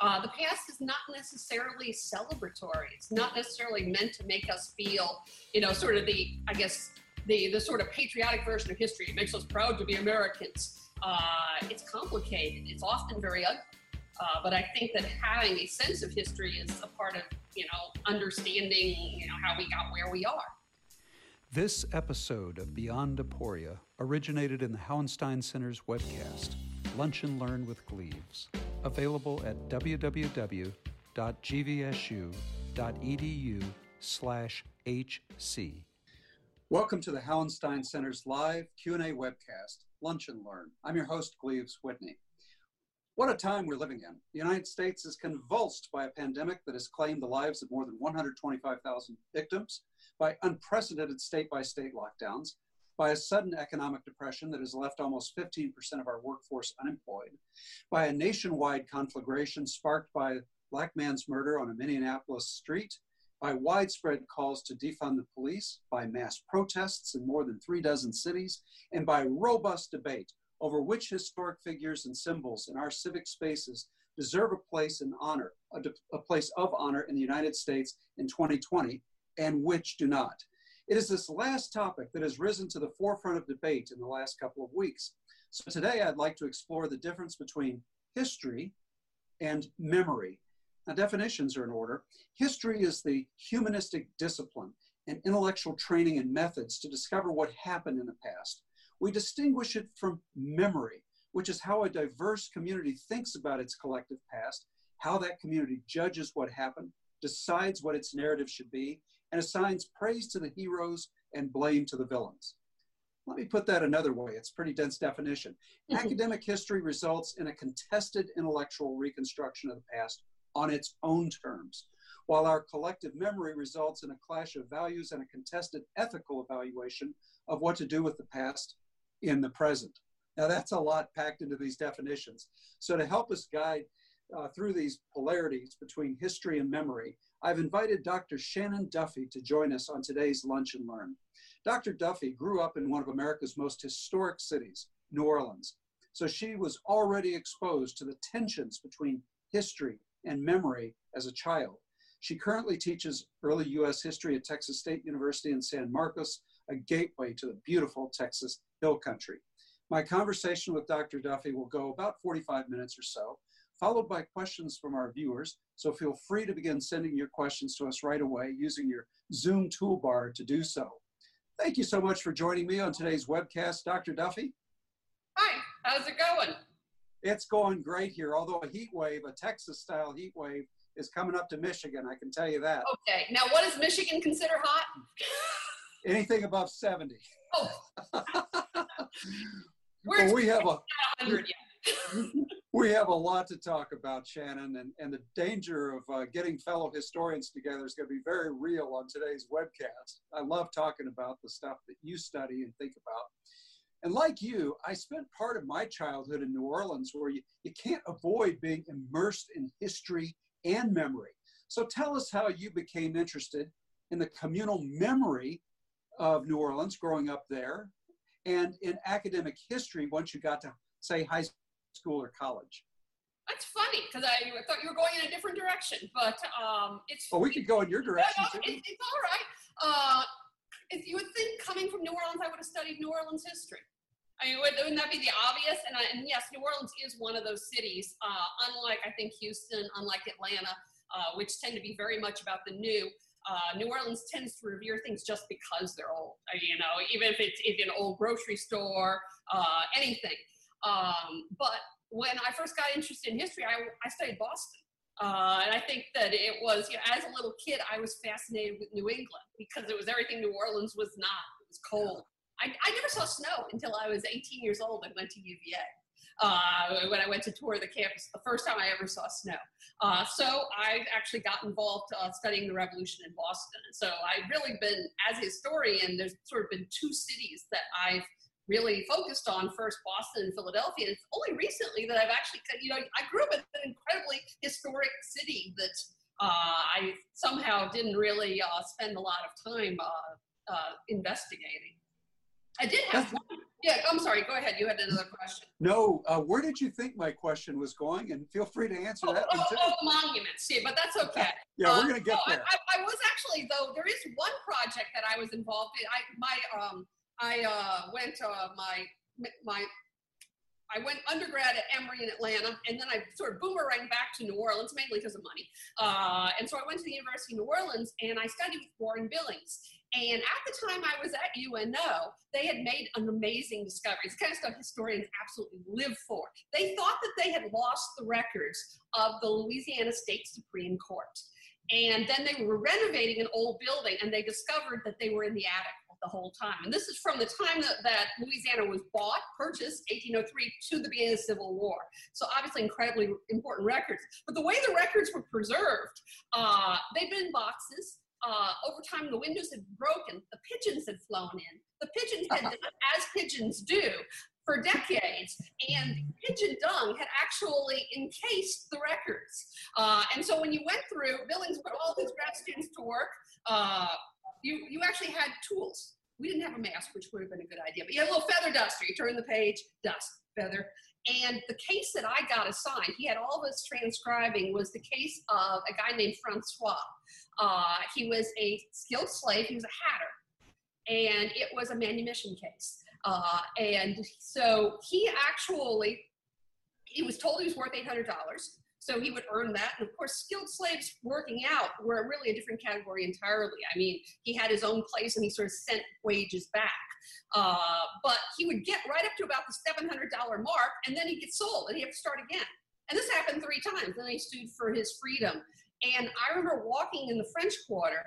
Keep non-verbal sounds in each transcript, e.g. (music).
Uh, the past is not necessarily celebratory. It's not necessarily meant to make us feel, you know, sort of the, I guess, the, the sort of patriotic version of history. It makes us proud to be Americans. Uh, it's complicated. It's often very ugly. Uh, but I think that having a sense of history is a part of, you know, understanding, you know, how we got where we are. This episode of Beyond Aporia originated in the Hauenstein Center's webcast, Lunch and Learn with Gleaves, available at www.gvsu.edu slash hc. Welcome to the Hauenstein Center's live Q&A webcast, Lunch and Learn. I'm your host, Gleaves Whitney. What a time we're living in. The United States is convulsed by a pandemic that has claimed the lives of more than 125,000 victims, by unprecedented state by state lockdowns, by a sudden economic depression that has left almost 15% of our workforce unemployed, by a nationwide conflagration sparked by a black man's murder on a Minneapolis street, by widespread calls to defund the police, by mass protests in more than three dozen cities, and by robust debate over which historic figures and symbols in our civic spaces deserve a place in honor, a, a, place of honor in the United States in 2020, and which do not. It is this last topic that has risen to the forefront of debate in the last couple of weeks. So today I'd like to explore the difference between history and memory. Now, definitions are in order. History is the humanistic discipline and intellectual training and methods to discover what happened in the past we distinguish it from memory, which is how a diverse community thinks about its collective past, how that community judges what happened, decides what its narrative should be, and assigns praise to the heroes and blame to the villains. Let me put that another way. It's a pretty dense definition. Mm-hmm. (laughs) Academic history results in a contested intellectual reconstruction of the past on its own terms, while our collective memory results in a clash of values and a contested ethical evaluation of what to do with the past in the present. Now, that's a lot packed into these definitions. So, to help us guide uh, through these polarities between history and memory, I've invited Dr. Shannon Duffy to join us on today's Lunch and Learn. Dr. Duffy grew up in one of America's most historic cities, New Orleans. So she was already exposed to the tensions between history and memory as a child. She currently teaches early U.S. history at Texas State University in San Marcos, a gateway to the beautiful Texas hill country. My conversation with Dr. Duffy will go about 45 minutes or so, followed by questions from our viewers. So feel free to begin sending your questions to us right away using your Zoom toolbar to do so. Thank you so much for joining me on today's webcast, Dr. Duffy. Hi, how's it going? It's going great here, although a heat wave, a Texas style heat wave, is coming up to Michigan, I can tell you that. Okay, now what does Michigan consider hot? Anything above 70. Oh. (laughs) well, we have a (laughs) we have a lot to talk about, Shannon, and, and the danger of uh, getting fellow historians together is going to be very real on today's webcast. I love talking about the stuff that you study and think about. And like you, I spent part of my childhood in New Orleans where you, you can't avoid being immersed in history and memory. So tell us how you became interested in the communal memory of New Orleans growing up there and in academic history once you got to, say, high school or college? That's funny because I thought you were going in a different direction, but um, it's. Well, we could go in your direction. No, no, it, it's all right. Uh, if you would think coming from New Orleans, I would have studied New Orleans history. I mean, wouldn't that be the obvious? And, I, and yes, New Orleans is one of those cities, uh, unlike I think Houston, unlike Atlanta, uh, which tend to be very much about the new. Uh, New Orleans tends to revere things just because they're old. You know, even if it's if an old grocery store, uh, anything. Um, but when I first got interested in history, I, I studied Boston. Uh, and I think that it was, you know, as a little kid, I was fascinated with New England because it was everything New Orleans was not. It was cold. I, I never saw snow until I was 18 years old and went to UVA uh, when I went to tour the campus, the first time I ever saw snow. Uh, so I actually got involved uh, studying the revolution in Boston. So I've really been, as a historian, there's sort of been two cities that I've really focused on first Boston and Philadelphia. And it's only recently that I've actually, you know, I grew up in an incredibly historic city that uh, I somehow didn't really uh, spend a lot of time uh, uh investigating. I did have one Yeah, I'm sorry. Go ahead. You had another question. No, uh, where did you think my question was going? And feel free to answer oh, that oh, oh, monuments. Yeah, but that's okay. (laughs) yeah, we're gonna get no, there. I, I, was actually though. There is one project that I was involved in. I my um I uh, went uh, my my I went undergrad at Emory in Atlanta, and then I sort of boomeranged back to New Orleans, mainly because of money. Uh, and so I went to the University of New Orleans, and I studied with Warren Billings. And at the time I was at UNO, they had made an amazing discovery. It's kind of stuff historians absolutely live for. They thought that they had lost the records of the Louisiana State Supreme Court. And then they were renovating an old building, and they discovered that they were in the attic the whole time. And this is from the time that, that Louisiana was bought, purchased, 1803, to the beginning of the Civil War. So obviously incredibly important records. But the way the records were preserved, uh, they've been in boxes. Uh, over time, the windows had broken. The pigeons had flown in. The pigeons had (laughs) done as pigeons do for decades, and pigeon dung had actually encased the records. Uh, and so when you went through, Billings put all his grad students to work. Uh, you, you actually had tools. We didn't have a mask, which would have been a good idea, but you had a little feather duster. You turn the page, dust, feather. And the case that I got assigned, he had all this transcribing, was the case of a guy named Francois. Uh, he was a skilled slave, he was a hatter, and it was a manumission case. Uh, and so he actually, he was told he was worth $800. So he would earn that. And of course, skilled slaves working out were really a different category entirely. I mean, he had his own place and he sort of sent wages back. Uh, but he would get right up to about the $700 mark and then he'd get sold and he'd have to start again. And this happened three times. Then he sued for his freedom. And I remember walking in the French Quarter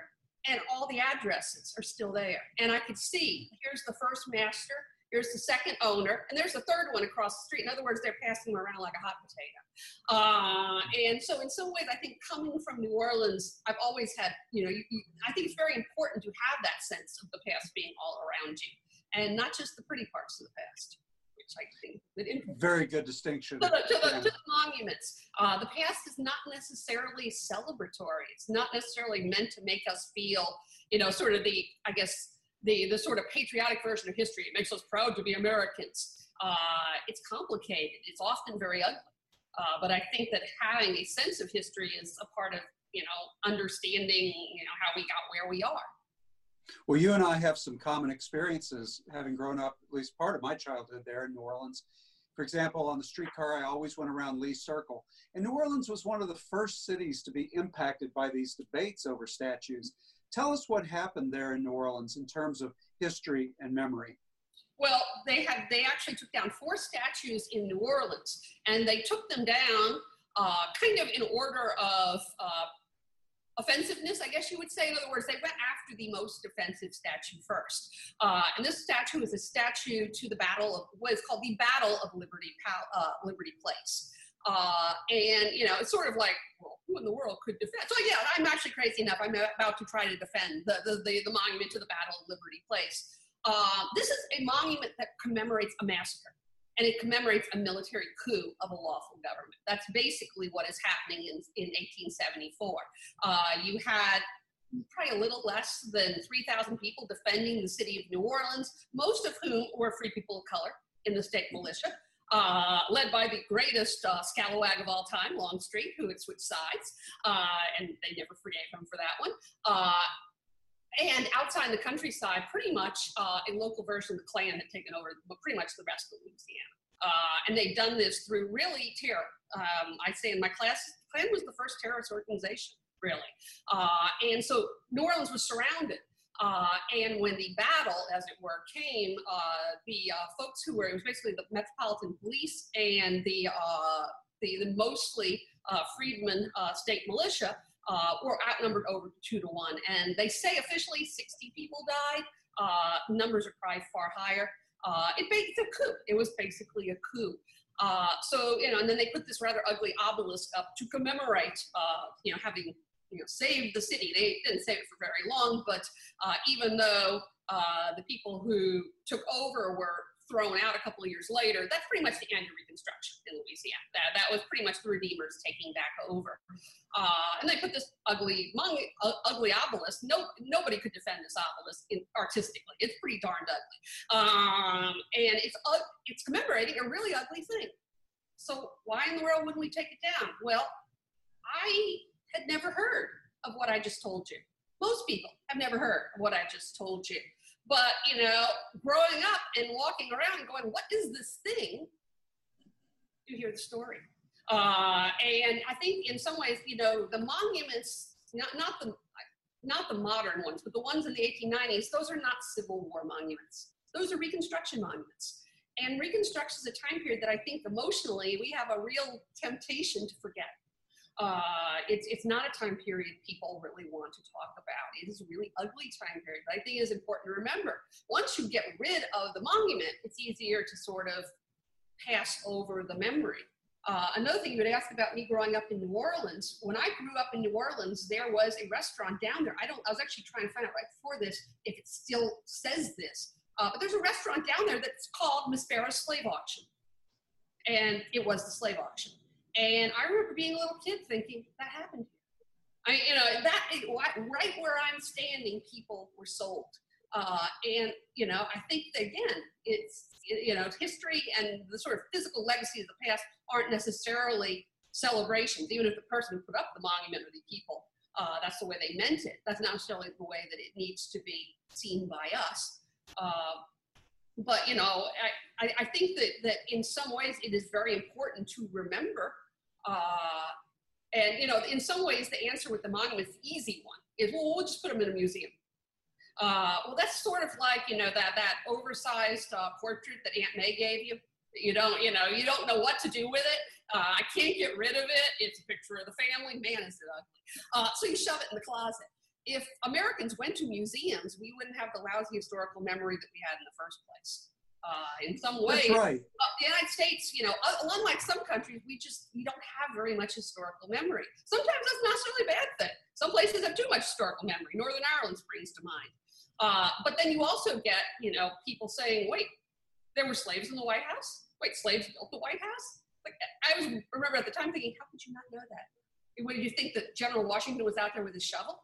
and all the addresses are still there. And I could see here's the first master, Here's the second owner, and there's the third one across the street. In other words, they're passing them around like a hot potato. Uh, and so, in some ways, I think coming from New Orleans, I've always had, you know, you, you, I think it's very important to have that sense of the past being all around you, and not just the pretty parts of the past. Which I think very good distinction. To the, to the, to the monuments, uh, the past is not necessarily celebratory. It's not necessarily meant to make us feel, you know, sort of the, I guess, the, the sort of patriotic version of history. It makes us proud to be Americans. Uh, it's complicated. It's often very ugly. Uh, but I think that having a sense of history is a part of, you know, understanding, you know, how we got where we are. Well, you and I have some common experiences having grown up, at least part of my childhood there in New Orleans. For example, on the streetcar, I always went around Lee Circle. And New Orleans was one of the first cities to be impacted by these debates over statues. Tell us what happened there in New Orleans in terms of history and memory. Well, they have they actually took down four statues in New Orleans, and they took them down uh, kind of in order of uh, offensiveness, I guess you would say. In other words, they went after the most offensive statue first. Uh, and this statue is a statue to the battle of what is called the Battle of Liberty, uh, Liberty Place. Uh, and you know, it's sort of like, well, who in the world could defend? So yeah, I'm actually crazy enough. I'm about to try to defend the the, the, the monument to the Battle of Liberty Place. Uh, this is a monument that commemorates a massacre, and it commemorates a military coup of a lawful government. That's basically what is happening in in 1874. Uh, you had probably a little less than 3,000 people defending the city of New Orleans, most of whom were free people of color in the state militia uh, led by the greatest uh, scalawag of all time, Longstreet, who had switched sides, uh, and they never forgave him for that one. Uh, and outside the countryside, pretty much uh, a local version of the Klan had taken over pretty much the rest of Louisiana. And they'd done this through really terror. Um, I say in my class, Klan was the first terrorist organization, really. and so New Orleans was surrounded uh, and when the battle, as it were, came, uh, the uh, folks who were, it was basically the Metropolitan Police and the, uh, the, the, mostly uh, freedmen uh, state militia were outnumbered over two to one. And they say officially 60 people died. numbers are probably far higher. it, it's a coup. It was basically a coup. so, you know, and then they put this rather ugly obelisk up to commemorate, you know, having you know, saved the city. They didn't save it for very long, but uh, even though uh, the people who took over were thrown out a couple of years later. That's pretty much the end of Reconstruction in Louisiana. That, that was pretty much the Redeemers taking back over. Uh, and they put this ugly, uh, ugly obelisk. No, nobody could defend this obelisk in, artistically. It's pretty darned ugly. Um, and it's, uh, it's commemorating a really ugly thing. So why in the world wouldn't we take it down? Well, I had never heard of what I just told you. Most people have never heard of what I just told you. But, you know, growing up and walking around and going, what is this thing? You hear the story. Uh, and I think in some ways, you know, the monuments, not, not the not the modern ones, but the ones in the 1890s, those are not Civil War monuments. Those are Reconstruction monuments. And Reconstruction is a time period that I think emotionally we have a real temptation to forget. Uh, it's, it's not a time period people really want to talk about. It is a really ugly time period, but I think it is important to remember. Once you get rid of the monument, it's easier to sort of pass over the memory. Uh, another thing you would ask about me growing up in New Orleans, when I grew up in New Orleans, there was a restaurant down there. I don't, I was actually trying to find out right before this if it still says this. Uh, but there's a restaurant down there that's called Miss Farrah's Slave Auction. And it was the slave auction. And I remember being a little kid thinking, that happened I, you know, that right where I'm standing, people were sold. Uh, and, you know, I think, again, it's, you know, history and the sort of physical legacy of the past aren't necessarily celebrations, even if the person who put up the monument or the people, uh, that's the way they meant it. That's not necessarily the way that it needs to be seen by us. Uh, but, you know, I, I, I think that, that in some ways it is very important to remember uh, and you know, in some ways, the answer with the monument's the easy one is, well, we'll just put them in a museum. Uh, well, that's sort of like you know that that oversized uh, portrait that Aunt May gave you. You don't, you know, you don't know what to do with it. Uh, I can't get rid of it. It's a picture of the family. Man, is it ugly. Uh, so you shove it in the closet. If Americans went to museums, we wouldn't have the lousy historical memory that we had in the first place uh, in some ways. That's right. Uh, the United States, you know, unlike some countries, we just we don't have very much historical memory. Sometimes that's not necessarily a bad thing. Some places have too much historical memory. Northern Ireland springs to mind. Uh, but then you also get, you know, people saying, "Wait, there were slaves in the White House. Wait, slaves built the White House." Like I was remember at the time thinking, "How could you not know that? What did you think that General Washington was out there with his shovel?"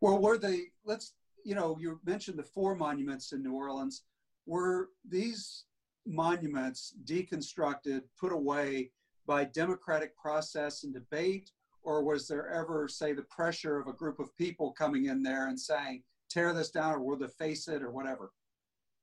well, were they? Let's you know, you mentioned the four monuments in New Orleans. Were these monuments deconstructed, put away by democratic process and debate, or was there ever, say, the pressure of a group of people coming in there and saying, tear this down or we'll deface it or whatever?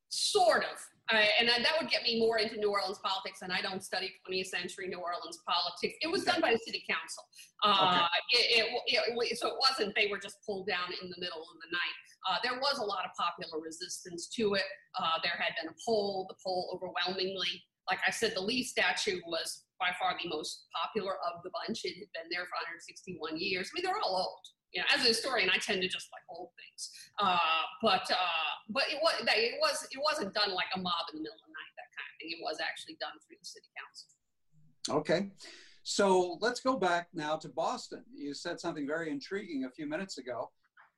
Sort of. Uh, and that would get me more into New Orleans politics, and I don't study 20th century New Orleans politics. It was done by the city council. Uh, okay. it, it, it, so it wasn't they were just pulled down in the middle of the night. Uh, there was a lot of popular resistance to it. Uh, there had been a poll, the poll overwhelmingly, like I said, the Lee statue was by far the most popular of the bunch. It had been there for 161 years. I mean, they're all old. You know, as a historian, I tend to just like old things. Uh, but uh, but it was it was it wasn't done like a mob in the middle of the night, that kind of thing. It was actually done through the city council. Okay. So let's go back now to Boston. You said something very intriguing a few minutes ago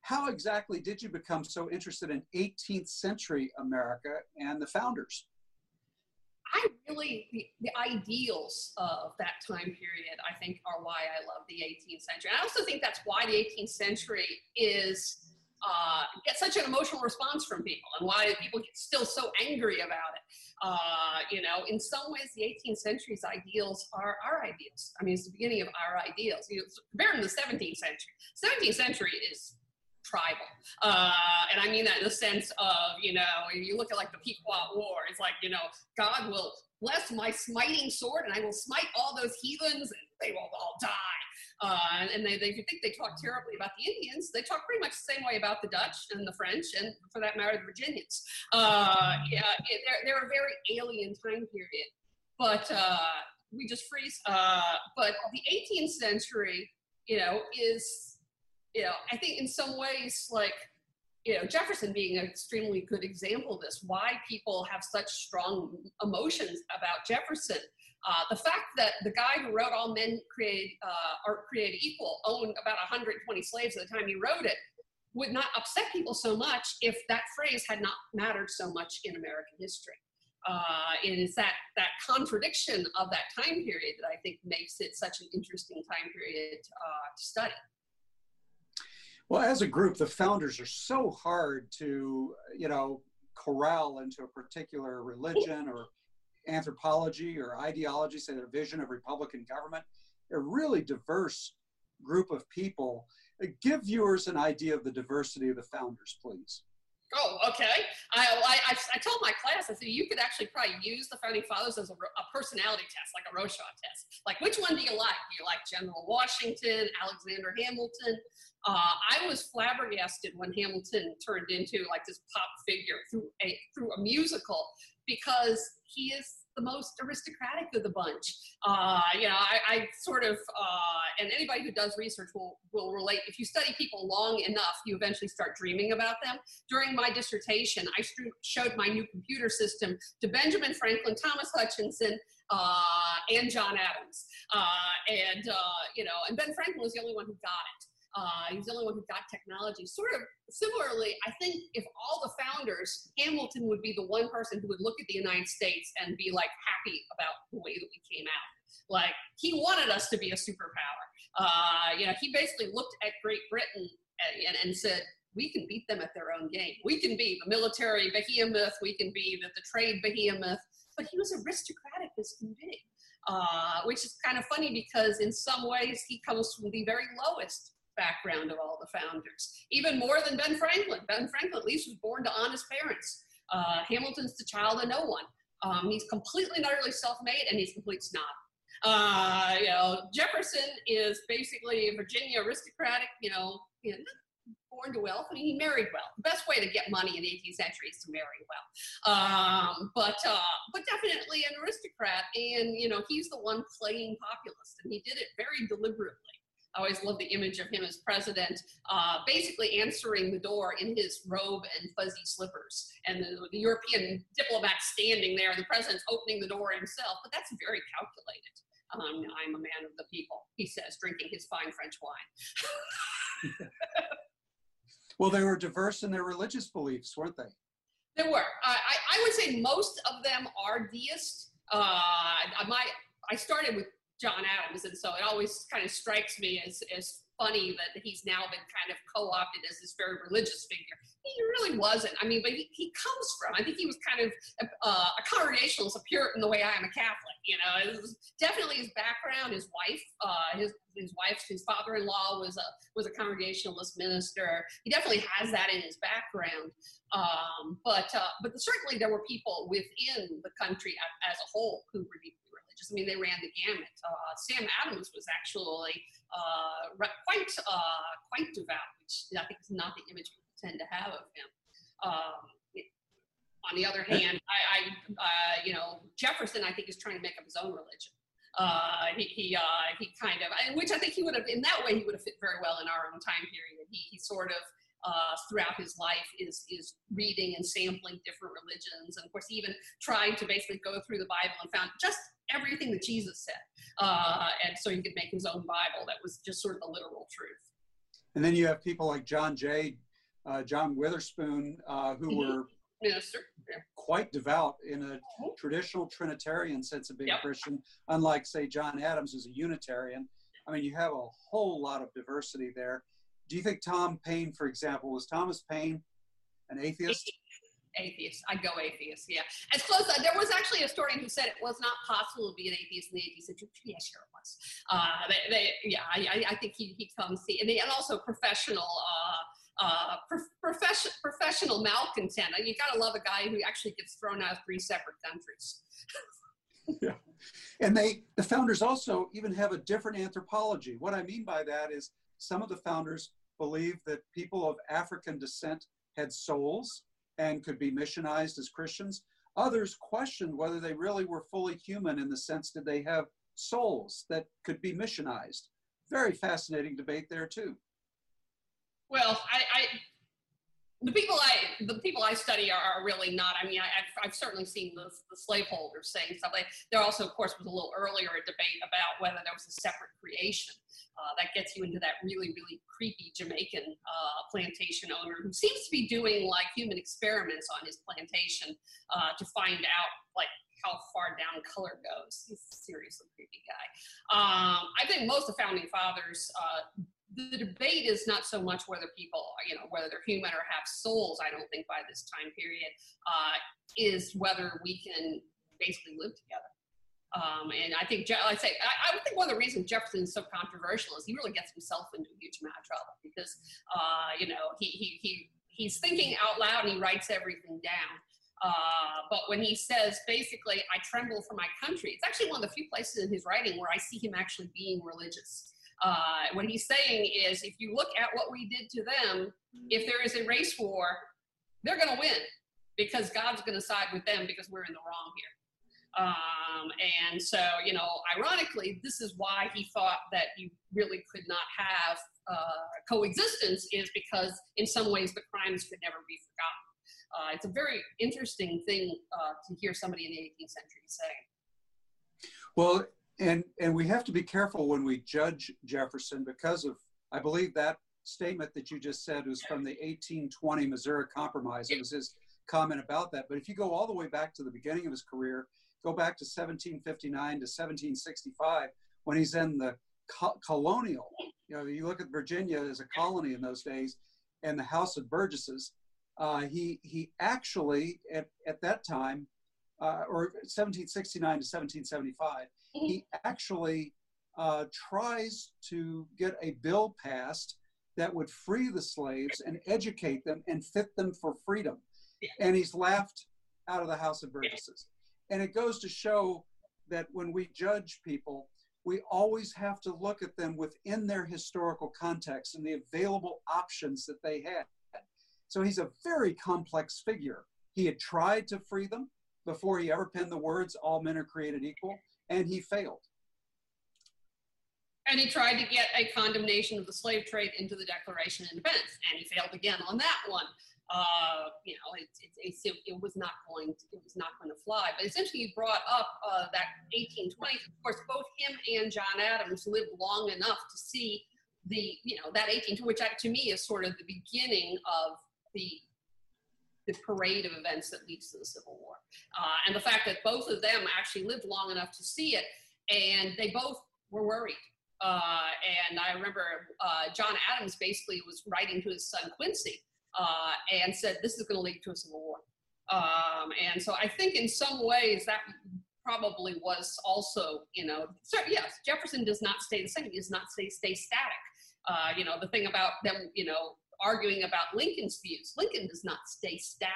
how exactly did you become so interested in 18th century America and the founders? I really, the, the, ideals of that time period, I think, are why I love the 18th century. I also think that's why the 18th century is uh, gets such an emotional response from people and why people get still so angry about it. Uh, you know, in some ways, the 18th century's ideals are our ideals. I mean, it's the beginning of our ideals. You know, compared to the 17th century, 17th century is tribal. Uh, and I mean that in the sense of, you know, you look at like the Pequot War, it's like, you know, God will bless my smiting sword and I will smite all those heathens and they will all die. Uh, and they, they, if you think they talk terribly about the Indians, they talk pretty much the same way about the Dutch and the French, and for that matter, the Virginians. Uh, yeah, it, they're, they're a very alien time period. But uh, we just freeze. Uh, but the 18th century, you know, is you know, I think in some ways, like, you know, Jefferson being an extremely good example of this, why people have such strong emotions about Jefferson. Uh, the fact that the guy who wrote All Men Create, uh, Are Created Equal owned about 120 slaves at the time he wrote it would not upset people so much if that phrase had not mattered so much in American history. Uh, it is that that contradiction of that time period that I think makes it such an interesting time period uh, to study. Well, as a group, the founders are so hard to, you know, corral into a particular religion or anthropology or ideology, say their vision of Republican government. A really diverse group of people. Uh, give viewers an idea of the diversity of the founders, please. Oh, okay. I, I, I told my class, I said, you could actually probably use the founding fathers as a, a, personality test, like a Rorschach test. Like, which one do you like? Do you like General Washington, Alexander Hamilton? Uh, I was flabbergasted when Hamilton turned into like this pop figure through a, through a musical because he is the most aristocratic of the bunch. Uh, you know, I, I sort of, uh, and anybody who does research will, will relate. If you study people long enough, you eventually start dreaming about them. During my dissertation, I showed my new computer system to Benjamin Franklin, Thomas Hutchinson, uh, and John Adams. Uh, and, uh, you know, and Ben Franklin was the only one who got it. Uh, he's the only one who got technology. Sort of similarly, I think if all the founders, Hamilton would be the one person who would look at the United States and be like happy about the way that we came out. Like he wanted us to be a superpower. Uh, you know, he basically looked at Great Britain and, and, and said, we can beat them at their own game. We can be the military behemoth. We can be the, the trade behemoth. But he was aristocratic as can be, uh, which is kind of funny because in some ways he comes from the very lowest background of all the founders, even more than Ben Franklin. Ben Franklin at least was born to honest parents. Uh, Hamilton's the child of no one. Um, he's completely and utterly self-made, and he's complete snob. Uh, you know, Jefferson is basically a Virginia aristocratic, you know, you know born to wealth. Mean, he married well. The best way to get money in the 18th century is to marry well. Um, but uh, but definitely an aristocrat, and you know, he's the one playing populist, and he did it very deliberately. I always love the image of him as president, uh, basically answering the door in his robe and fuzzy slippers, and the, the European diplomat standing there, the president's opening the door himself. But that's very calculated. Um, I'm a man of the people, he says, drinking his fine French wine. (laughs) well, they were diverse in their religious beliefs, weren't they? They were. I, I would say most of them are deist. Uh, my, I started with John Adams. And so it always kind of strikes me as, as funny that he's now been kind of co-opted as this very religious figure. He really wasn't. I mean, but he, he comes from, I think he was kind of a, uh, a Congregationalist, a Puritan the way I am a Catholic, you know, it was definitely his background, his wife, uh, his, his wife, his father-in-law was a, was a Congregationalist minister. He definitely has that in his background. Um, but, uh, but certainly there were people within the country as a whole who were religious. I mean, they ran the gamut. Uh, Sam Adams was actually uh, quite uh, quite devout, which I think is not the image people tend to have of him. Um, on the other hand, I, I uh, you know, Jefferson, I think, is trying to make up his own religion. Uh, he he, uh, he kind of, which I think he would have, in that way, he would have fit very well in our own time period. He, he sort of uh, throughout his life is is reading and sampling different religions, and of course, he even tried to basically go through the Bible and found just everything that Jesus said, uh, and so he could make his own Bible that was just sort of the literal truth. And then you have people like John Jay, uh, John Witherspoon, uh, who mm-hmm. were minister yeah. quite devout in a mm-hmm. traditional Trinitarian sense of being yep. Christian, unlike say John Adams, who's a Unitarian. I mean, you have a whole lot of diversity there. Do you think Tom Paine, for example, was Thomas Paine an atheist? Atheist. I go atheist. Yeah, as close. Uh, there was actually a historian who said it was not possible to be an atheist in the 18th century. Yeah, sure it was. Uh, they, they, yeah, I, I, think he, he comes see, and, and also professional. Uh, uh, pro- profession, professional malcontent. You gotta love a guy who actually gets thrown out of three separate countries. (laughs) yeah, and they the founders also even have a different anthropology. What I mean by that is some of the founders believe that people of African descent had souls and could be missionized as Christians. Others questioned whether they really were fully human in the sense that they have souls that could be missionized. Very fascinating debate there too. Well, I, I the people I the people I study are, are really not. I mean, I, have I've certainly seen the, the slaveholders saying stuff. Like, there also, of course, was a little earlier a debate about whether there was a separate creation. Uh, that gets you into that really, really creepy Jamaican uh, plantation owner who seems to be doing like human experiments on his plantation uh, to find out like how far down color goes. He's a seriously creepy guy. Um, I think most of the founding fathers, uh, the debate is not so much whether people, you know, whether they're human or have souls. I don't think by this time period uh, is whether we can basically live together. Um, and I think, I would say, I, I think one of the reasons Jefferson is so controversial is he really gets himself into a huge amount of trouble because, uh, you know, he, he, he, he's thinking out loud and he writes everything down. Uh, but when he says basically, I tremble for my country, it's actually one of the few places in his writing where I see him actually being religious. Uh, what he's saying is, if you look at what we did to them, if there is a race war, they're going to win because God's going to side with them because we're in the wrong here. Um, and so, you know, ironically, this is why he thought that you really could not have uh, coexistence, is because in some ways the crimes could never be forgotten. Uh, it's a very interesting thing uh, to hear somebody in the 18th century say. Well, and and we have to be careful when we judge Jefferson because of I believe that statement that you just said was from the 1820 Missouri Compromise. It was his comment about that. But if you go all the way back to the beginning of his career, go back to 1759 to 1765 when he's in the co- colonial. You know, you look at Virginia as a colony in those days, and the House of Burgesses. Uh, he he actually at, at that time, uh, or 1769 to 1775, he actually uh, tries to get a bill passed that would free the slaves and educate them and fit them for freedom. And he's laughed out of the House of Burgesses. And it goes to show that when we judge people, we always have to look at them within their historical context and the available options that they had. So he's a very complex figure. He had tried to free them before he ever penned the words, All men are created equal, and he failed. And he tried to get a condemnation of the slave trade into the Declaration of Independence, and he failed again on that one uh, you know, it, it, it, it, was not going to, it was not going to fly. But essentially, you brought up uh, that 1820s. Of course, both him and John Adams lived long enough to see the, you know, that 1820, which to me is sort of the beginning of the the parade of events that leads to the Civil War. Uh, and the fact that both of them actually lived long enough to see it, and they both were worried. Uh, and I remember uh, John Adams basically was writing to his son Quincy uh, and said this is going to lead to a civil war. Um, and so I think in some ways that probably was also, you know, so yes, Jefferson does not stay the same. He does not stay, stay static. Uh, you know, the thing about them, you know, arguing about Lincoln's views, Lincoln does not stay static.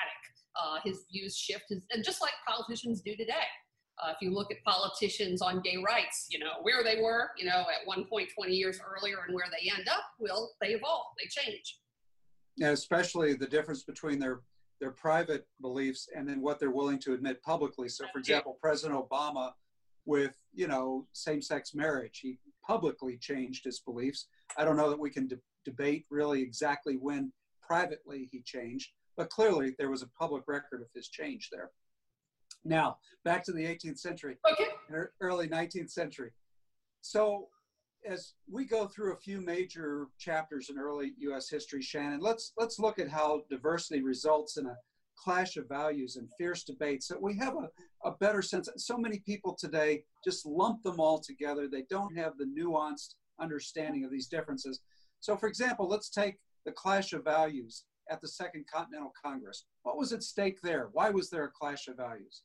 Uh, his views shift, his, and just like politicians do today. Uh, if you look at politicians on gay rights, you know, where they were, you know, at one point 20 years earlier and where they end up, well, they evolve, they change And especially the difference between their their private beliefs and then what they're willing to admit publicly. So, for example, President Obama, with you know same-sex marriage, he publicly changed his beliefs. I don't know that we can de- debate really exactly when privately he changed, but clearly there was a public record of his change there. Now, back to the 18th century, okay. Er, early 19th century. So as we go through a few major chapters in early U.S. history, Shannon, let's let's look at how diversity results in a clash of values and fierce debates. So we have a, a better sense. So many people today just lump them all together. They don't have the nuanced understanding of these differences. So, for example, let's take the clash of values at the Second Continental Congress. What was at stake there? Why was there a clash of values?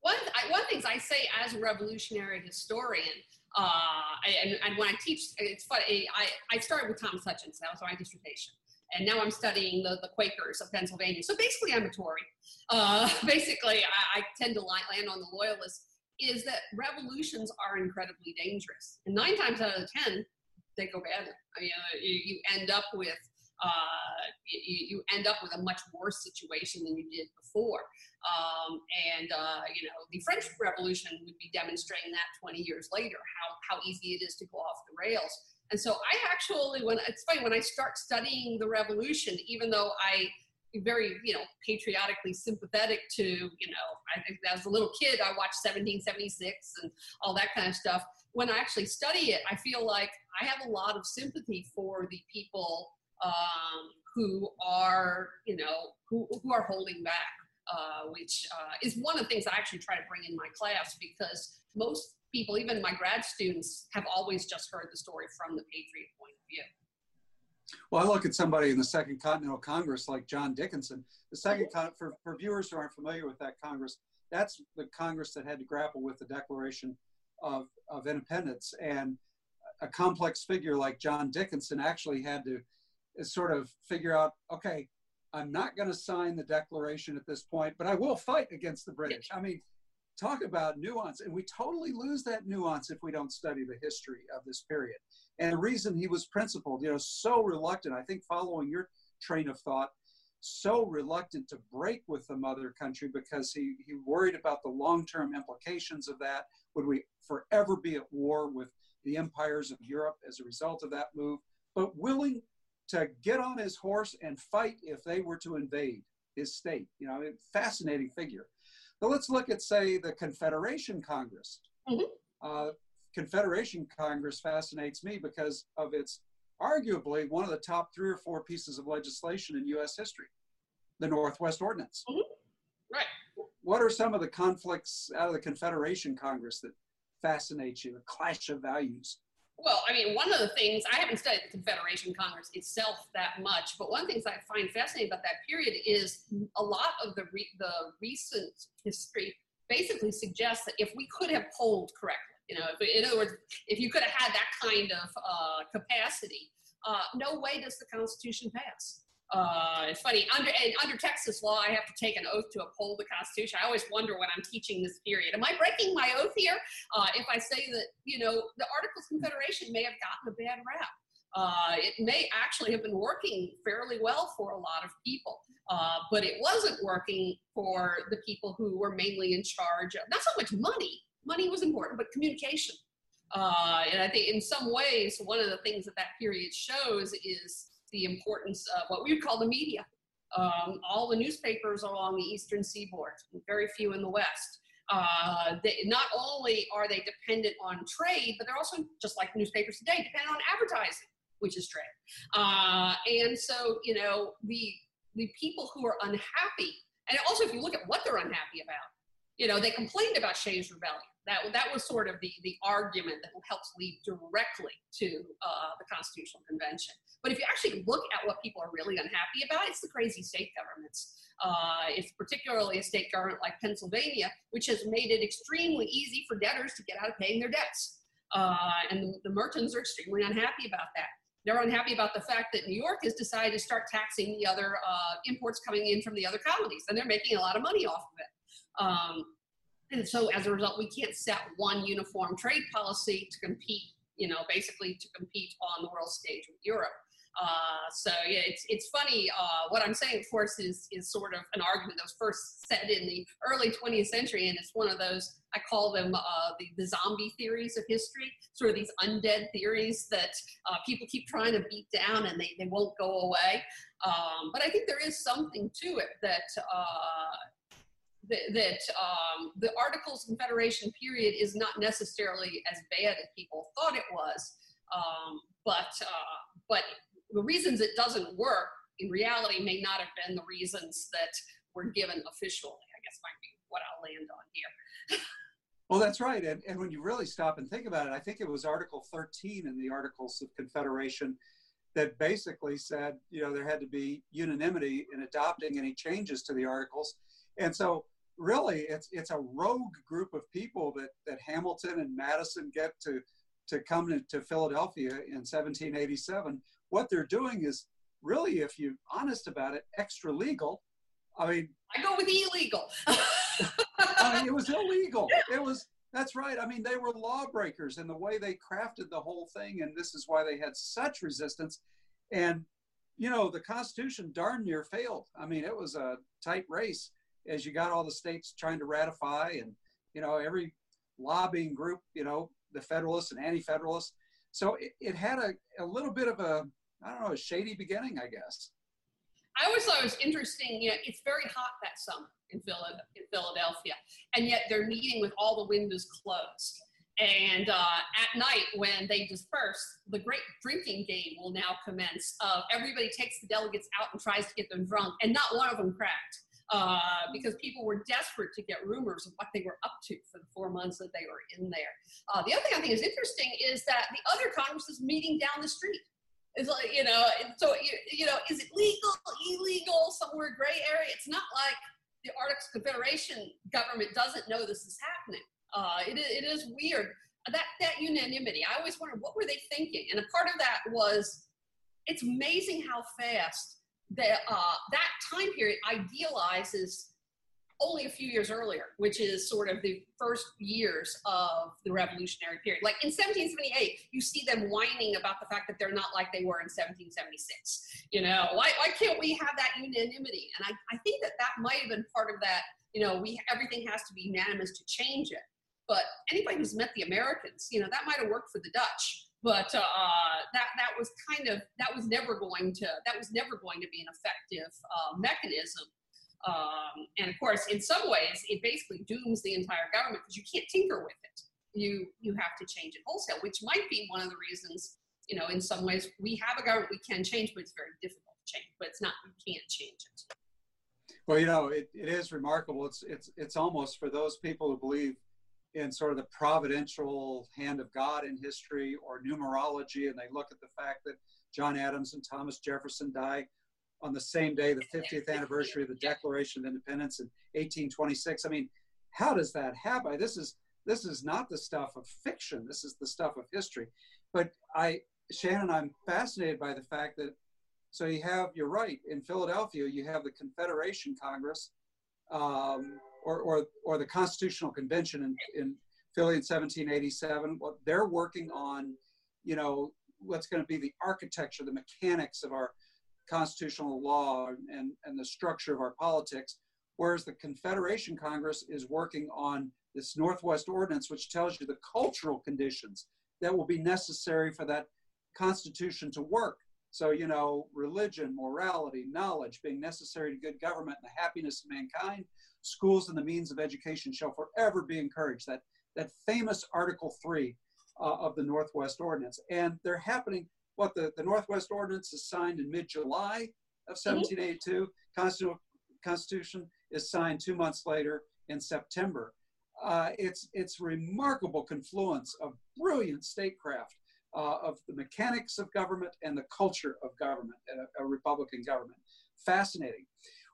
One, I, one of the things I say as a revolutionary historian uh, and, and, when I teach, it's funny, I, I started with Thomas Hutchins, that was my dissertation. And now I'm studying the, the Quakers of Pennsylvania. So basically, I'm a Tory. Uh, (laughs) basically, I, I tend to land on the Loyalists, is that revolutions are incredibly dangerous. And nine times out of 10, they go badly. I mean, you, you end up with uh, you, you, end up with a much worse situation than you did before. Um, and, uh, you know, the French Revolution would be demonstrating that 20 years later, how, how easy it is to go off the rails. And so I actually, when it's funny, when I start studying the revolution, even though I very, you know, patriotically sympathetic to, you know, I think as a little kid, I watched 1776 and all that kind of stuff. When I actually study it, I feel like I have a lot of sympathy for the people um, who are, you know, who, who are holding back, uh, which uh, is one of the things I actually try to bring in my class because most people, even my grad students, have always just heard the story from the Patriot point of view. Well, I look at somebody in the Second Continental Congress like John Dickinson. The Second Con- for, for viewers who aren't familiar with that Congress, that's the Congress that had to grapple with the Declaration of, of Independence. And a complex figure like John Dickinson actually had to uh, sort of figure out, okay, I'm not going to sign the Declaration at this point, but I will fight against the British. I mean, talk about nuance. And we totally lose that nuance if we don't study the history of this period. And the reason he was principled, you know, so reluctant, I think following your train of thought, so reluctant to break with the mother country because he, he worried about the long-term implications of that. Would we forever be at war with the empires of Europe as a result of that move? But willing to get on his horse and fight if they were to invade his state. You know, fascinating figure. But let's look at, say, the Confederation Congress. Mm-hmm. Uh, Confederation Congress fascinates me because of its arguably one of the top three or four pieces of legislation in U.S. history, the Northwest Ordinance. Mm-hmm. What are some of the conflicts out of the Confederation Congress that fascinate you? A clash of values. Well, I mean, one of the things I haven't studied the Confederation Congress itself that much, but one of the things I find fascinating about that period is a lot of the re- the recent history basically suggests that if we could have polled correctly, you know, if, in other words, if you could have had that kind of uh, capacity, uh, no way does the Constitution pass. Uh, it's funny under under Texas law, I have to take an oath to uphold the Constitution. I always wonder when I'm teaching this period, am I breaking my oath here? Uh, if I say that you know the Articles of Confederation may have gotten a bad rap, uh, it may actually have been working fairly well for a lot of people, uh, but it wasn't working for the people who were mainly in charge of not so much money, money was important, but communication. Uh, and I think in some ways, one of the things that that period shows is the importance of what we would call the media. Um, all the newspapers along the eastern seaboard, very few in the west. Uh, they, not only are they dependent on trade, but they're also, just like newspapers today, dependent on advertising, which is trade. Uh, and so, you know, the, the people who are unhappy, and also if you look at what they're unhappy about, you know, they complained about Shays' Rebellion. That, that was sort of the, the argument that helps lead directly to uh, the Constitutional Convention. But if you actually look at what people are really unhappy about, it's the crazy state governments. Uh, it's particularly a state government like Pennsylvania, which has made it extremely easy for debtors to get out of paying their debts. Uh, and the, the Mertons are extremely unhappy about that. They're unhappy about the fact that New York has decided to start taxing the other uh, imports coming in from the other colonies, and they're making a lot of money off of it. Um, and so as a result, we can't set one uniform trade policy to compete, you know, basically to compete on the world stage with Europe. Uh, so yeah, it's it's funny. Uh, what I'm saying, of course, is is sort of an argument that was first said in the early 20th century, and it's one of those I call them uh, the, the zombie theories of history, sort of these undead theories that uh, people keep trying to beat down and they, they won't go away. Um, but I think there is something to it that uh, that, um, the Articles Confederation period is not necessarily as bad as people thought it was, um, but uh, but the reasons it doesn't work in reality may not have been the reasons that were given officially. I guess might be what I'll land on here. (laughs) well, that's right, and and when you really stop and think about it, I think it was Article 13 in the Articles of Confederation that basically said, you know, there had to be unanimity in adopting any changes to the articles. And so really it's it's a rogue group of people that that Hamilton and Madison get to to come to, to Philadelphia in 1787. What they're doing is really, if you're honest about it, extra legal. I mean, I go with illegal. I mean, it was (laughs) illegal. It was that's right. I mean, they were lawbreakers in the way they crafted the whole thing, and this is why they had such resistance. And you know, the Constitution darn near failed. I mean, it was a tight race as you got all the states trying to ratify and you know every lobbying group you know the federalists and anti-federalists so it, it had a, a little bit of a i don't know a shady beginning i guess i always thought it was interesting you know it's very hot that summer in philadelphia and yet they're meeting with all the windows closed and uh, at night when they disperse, the great drinking game will now commence. Of everybody takes the delegates out and tries to get them drunk, and not one of them cracked. Uh, because people were desperate to get rumors of what they were up to for the four months that they were in there. Uh, the other thing I think is interesting is that the other Congress is meeting down the street. It's like, you know, so, you, know, is it legal, illegal, somewhere gray area? It's not like the Articles Confederation government doesn't know this is happening. Uh, it, it is weird. That, that unanimity, I always wondered what were they thinking? And a part of that was it's amazing how fast the, uh, that time period idealizes only a few years earlier, which is sort of the first years of the revolutionary period. Like in 1778, you see them whining about the fact that they're not like they were in 1776. You know, why, why can't we have that unanimity? And I, I think that that might have been part of that, you know, we everything has to be unanimous to change it. But anybody who's met the Americans, you know, that might have worked for the Dutch but uh, that that was kind of that was never going to that was never going to be an effective uh, mechanism um, and of course, in some ways, it basically dooms the entire government because you can't tinker with it. You you have to change it wholesale, which might be one of the reasons. You know, in some ways, we have a government we can change, but it's very difficult to change. But it's not we can't change it. Well, you know, it, it is remarkable. It's it's it's almost for those people who believe in sort of the providential hand of God in history or numerology, and they look at the fact that John Adams and Thomas Jefferson die on the same day, the 50th anniversary of the Declaration of Independence in 1826. I mean, how does that happen? This is this is not the stuff of fiction. This is the stuff of history. But I, Shannon, I'm fascinated by the fact that. So you have, you're right. In Philadelphia, you have the Confederation Congress, um, or, or or the Constitutional Convention in, in Philly in 1787. Well, they're working on, you know, what's going to be the architecture, the mechanics of our constitutional law and, and the structure of our politics, whereas the Confederation Congress is working on this Northwest Ordinance, which tells you the cultural conditions that will be necessary for that Constitution to work. So, you know, religion, morality, knowledge being necessary to good government and the happiness of mankind, schools and the means of education shall forever be encouraged. That, that famous Article 3 uh, of the Northwest Ordinance. And they're happening what the, the Northwest Ordinance is signed in mid-July of 1782. Mm-hmm. Constitution is signed two months later in September. Uh, it's it's remarkable confluence of brilliant statecraft, uh, of the mechanics of government and the culture of government, a, a Republican government. Fascinating.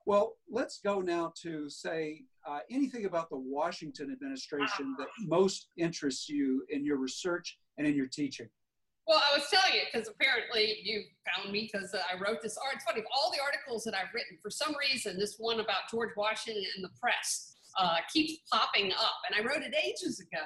Well, let's go now to say uh, anything about the Washington administration that most interests you in your research and in your teaching. Well, I was telling you because apparently you found me because uh, I wrote this art. It's funny, of all the articles that I've written, for some reason, this one about George Washington and the press uh, keeps popping up. And I wrote it ages ago.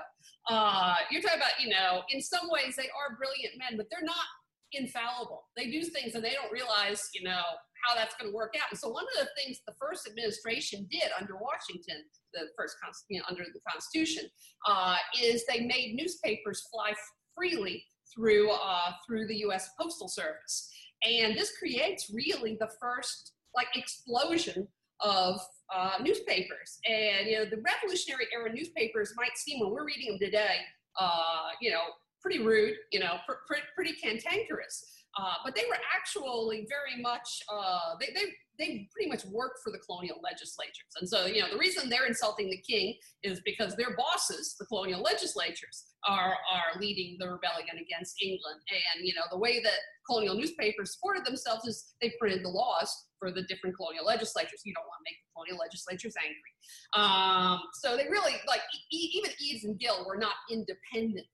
Uh, you're talking about, you know, in some ways they are brilliant men, but they're not infallible. They do things and they don't realize, you know, how that's going to work out. And so one of the things the first administration did under Washington, the first, you know, under the Constitution, uh, is they made newspapers fly freely through uh, through the U.S. Postal Service, and this creates really the first like explosion of uh, newspapers. And you know, the Revolutionary era newspapers might seem when we're reading them today, uh, you know, pretty rude, you know, pr- pr- pretty cantankerous. Uh, but they were actually very much uh, they, they they pretty much work for the colonial legislatures. And so, you know, the reason they're insulting the king is because their bosses, the colonial legislatures, are, are leading the rebellion against England. And, you know, the way that colonial newspapers supported themselves is they printed the laws for the different colonial legislatures. You don't want to make the colonial legislatures angry. Um, so they really, like, e- even Edes and Gill were not independent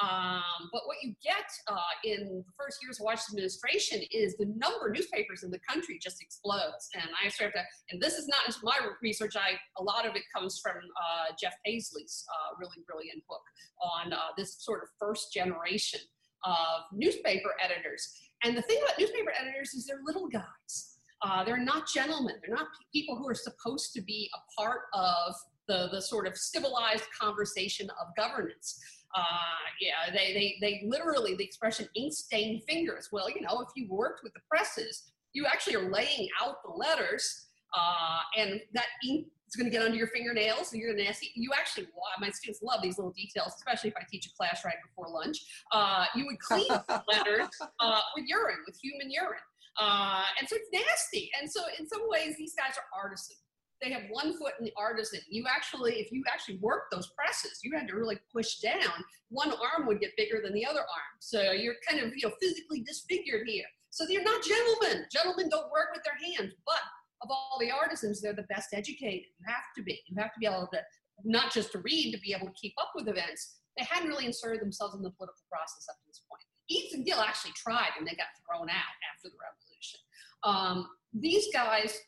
um, but what you get uh, in the first years of Washington administration is the number of newspapers in the country just explodes. And I started to, and this is not my research. I a lot of it comes from uh, Jeff Pasley's uh, really brilliant book on uh, this sort of first generation of newspaper editors. And the thing about newspaper editors is they're little guys. Uh, they're not gentlemen. They're not people who are supposed to be a part of the, the sort of civilized conversation of governance. Uh, yeah, they, they, they literally, the expression ink stained fingers. Well, you know, if you worked with the presses, you actually are laying out the letters uh, and that ink is going to get under your fingernails, and you're going to see. You actually, my students love these little details, especially if I teach a class right before lunch. Uh, you would clean (laughs) the letters uh, with urine, with human urine. Uh, and so it's nasty. And so in some ways, these guys are artisans they have one foot in the artisan. You actually, if you actually work those presses, you had to really push down. One arm would get bigger than the other arm. So you're kind of, you know, physically disfigured here. So they're not gentlemen. Gentlemen don't work with their hands, but of all the artisans, they're the best educated. You have to be. You have to be able to, not just to read, to be able to keep up with events. They hadn't really inserted themselves in the political process up to this point. And Gill actually tried and they got thrown out after the revolution. Um, these guys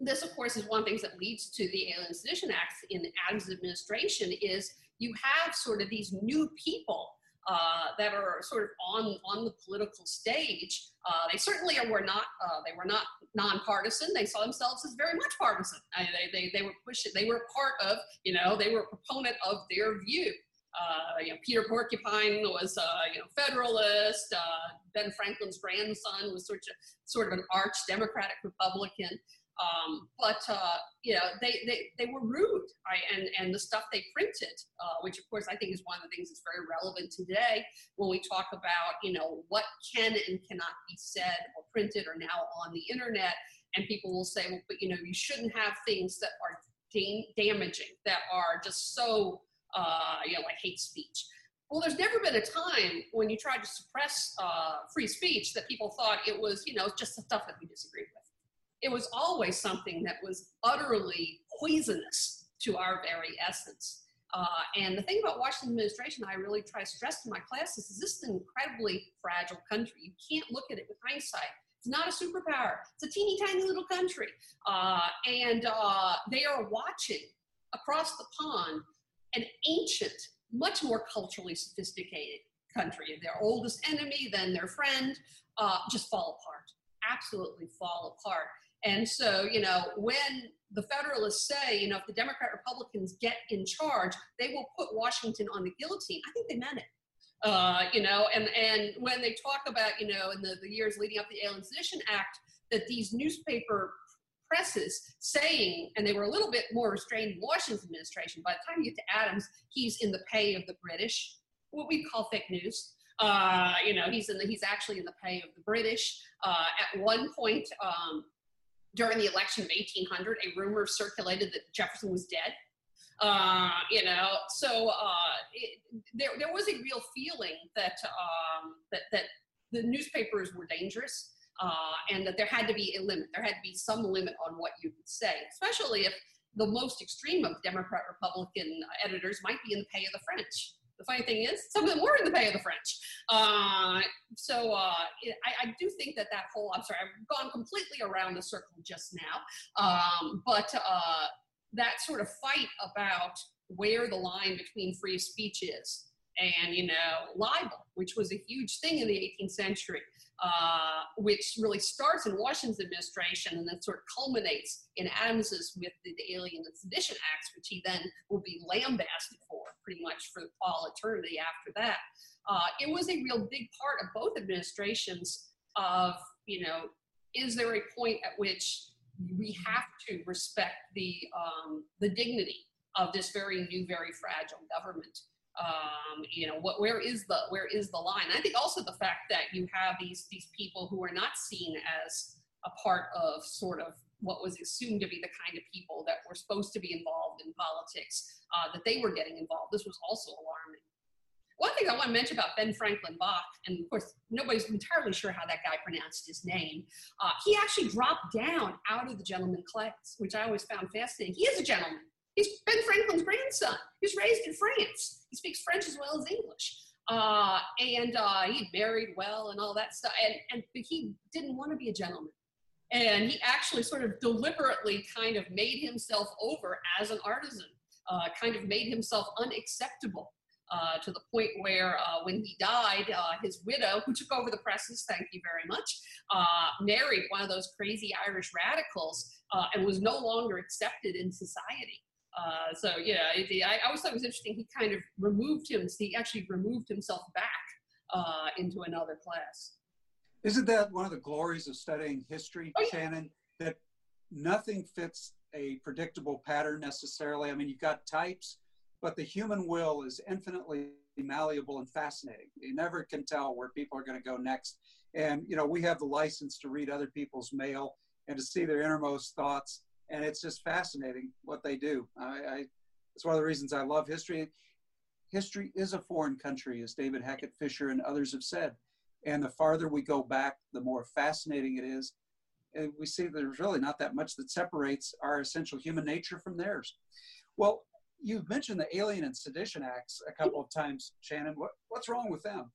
this, of course, is one of the things that leads to the Alien Sedition Act in Adams' administration is you have sort of these new people uh, that are sort of on on the political stage. Uh, they certainly were not uh, they were not nonpartisan. They saw themselves as very much partisan. I they, they they were pushing. They were part of you know they were a proponent of their view. Uh, you know, Peter Porcupine was uh, you know Federalist. Uh, ben Franklin's grandson was sort of sort of an arch Democratic Republican. Um, but uh, you know, they, they, they were rude, right? and and the stuff they printed, uh, which of course I think is one of the things that's very relevant today when we talk about you know what can and cannot be said or printed or now on the internet, and people will say, well, but you know, you shouldn't have things that are da- damaging, that are just so uh, you know like hate speech. Well, there's never been a time when you tried to suppress uh, free speech that people thought it was, you know, just the stuff that we disagree with it was always something that was utterly poisonous to our very essence. Uh, and the thing about Washington administration, I really try to stress to my classes, is this is an incredibly fragile country. You can't look at it with hindsight. It's not a superpower. It's a teeny tiny little country. Uh, and uh, they are watching across the pond an ancient, much more culturally sophisticated country. Their oldest enemy, then their friend, uh, just fall apart, absolutely fall apart. And so, you know, when the Federalists say, you know, if the Democrat Republicans get in charge, they will put Washington on the guillotine, I think they meant it. Uh, you know, and, and when they talk about, you know, in the, the years leading up the Alien Sedition Act, that these newspaper presses saying, and they were a little bit more restrained in Washington's administration. By the time you get to Adams, he's in the pay of the British, what we call fake news. Uh, you know, he's in the, he's actually in the pay of the British. Uh, at one point, um, during the election of 1800, a rumor circulated that Jefferson was dead. Uh, you know, so uh, it, there, there was a real feeling that, um, that, that the newspapers were dangerous uh, and that there had to be a limit. There had to be some limit on what you could say, especially if the most extreme of Democrat Republican editors might be in the pay of the French. The funny thing is, some of them were in the pay of the French. Uh, so uh, I, I, do think that that whole, I'm sorry, I've gone completely around the circle just now, um, but uh, that sort of fight about where the line between free speech is and, you know, libel, which was a huge thing in the 18th century. Uh, which really starts in Washington's administration and then sort of culminates in Adams's with the, the Alien and Sedition Acts, which he then will be lambasted for pretty much for all eternity after that. Uh, it was a real big part of both administrations of, you know, is there a point at which we have to respect the, um, the dignity of this very new, very fragile government? Um, you know what where is the where is the line i think also the fact that you have these these people who are not seen as a part of sort of what was assumed to be the kind of people that were supposed to be involved in politics uh, that they were getting involved this was also alarming one thing I want to mention about Ben Franklin Bache, and of course, nobody's entirely sure how that guy pronounced his name. Uh, he actually dropped down out of the gentleman class, which I always found fascinating. He is a gentleman. He's Ben Franklin's grandson. He was raised in France. He speaks French as well as English. Uh, and uh, he married well and all that stuff. And, and but he didn't want to be a gentleman. And he actually sort of deliberately kind of made himself over as an artisan, uh, kind of made himself unacceptable. Uh, to the point where uh, when he died, uh, his widow, who took over the presses, thank you very much, married one of those crazy Irish radicals and was no longer accepted in society. Uh, so yeah, it, I, I always thought it was interesting. He kind of removed him. He actually removed himself back uh, into another class. Isn't that one of the glories of studying history, oh, yeah. Shannon? That nothing fits a predictable pattern necessarily. I mean, you've got types, but the human will is infinitely malleable and fascinating. You never can tell where people are going to go next. And, you know, we have the license to read other people's mail and to see their innermost thoughts. And it's just fascinating what they do. I, I it's one of the reasons I love history. History is a foreign country, as David Hackett Fischer and others have said. And the farther we go back, the more fascinating it is. And we see there's really not that much that separates our essential human nature from theirs. Well, you've mentioned the Alien and Sedition Acts a couple of times, Shannon. What, what's wrong with them?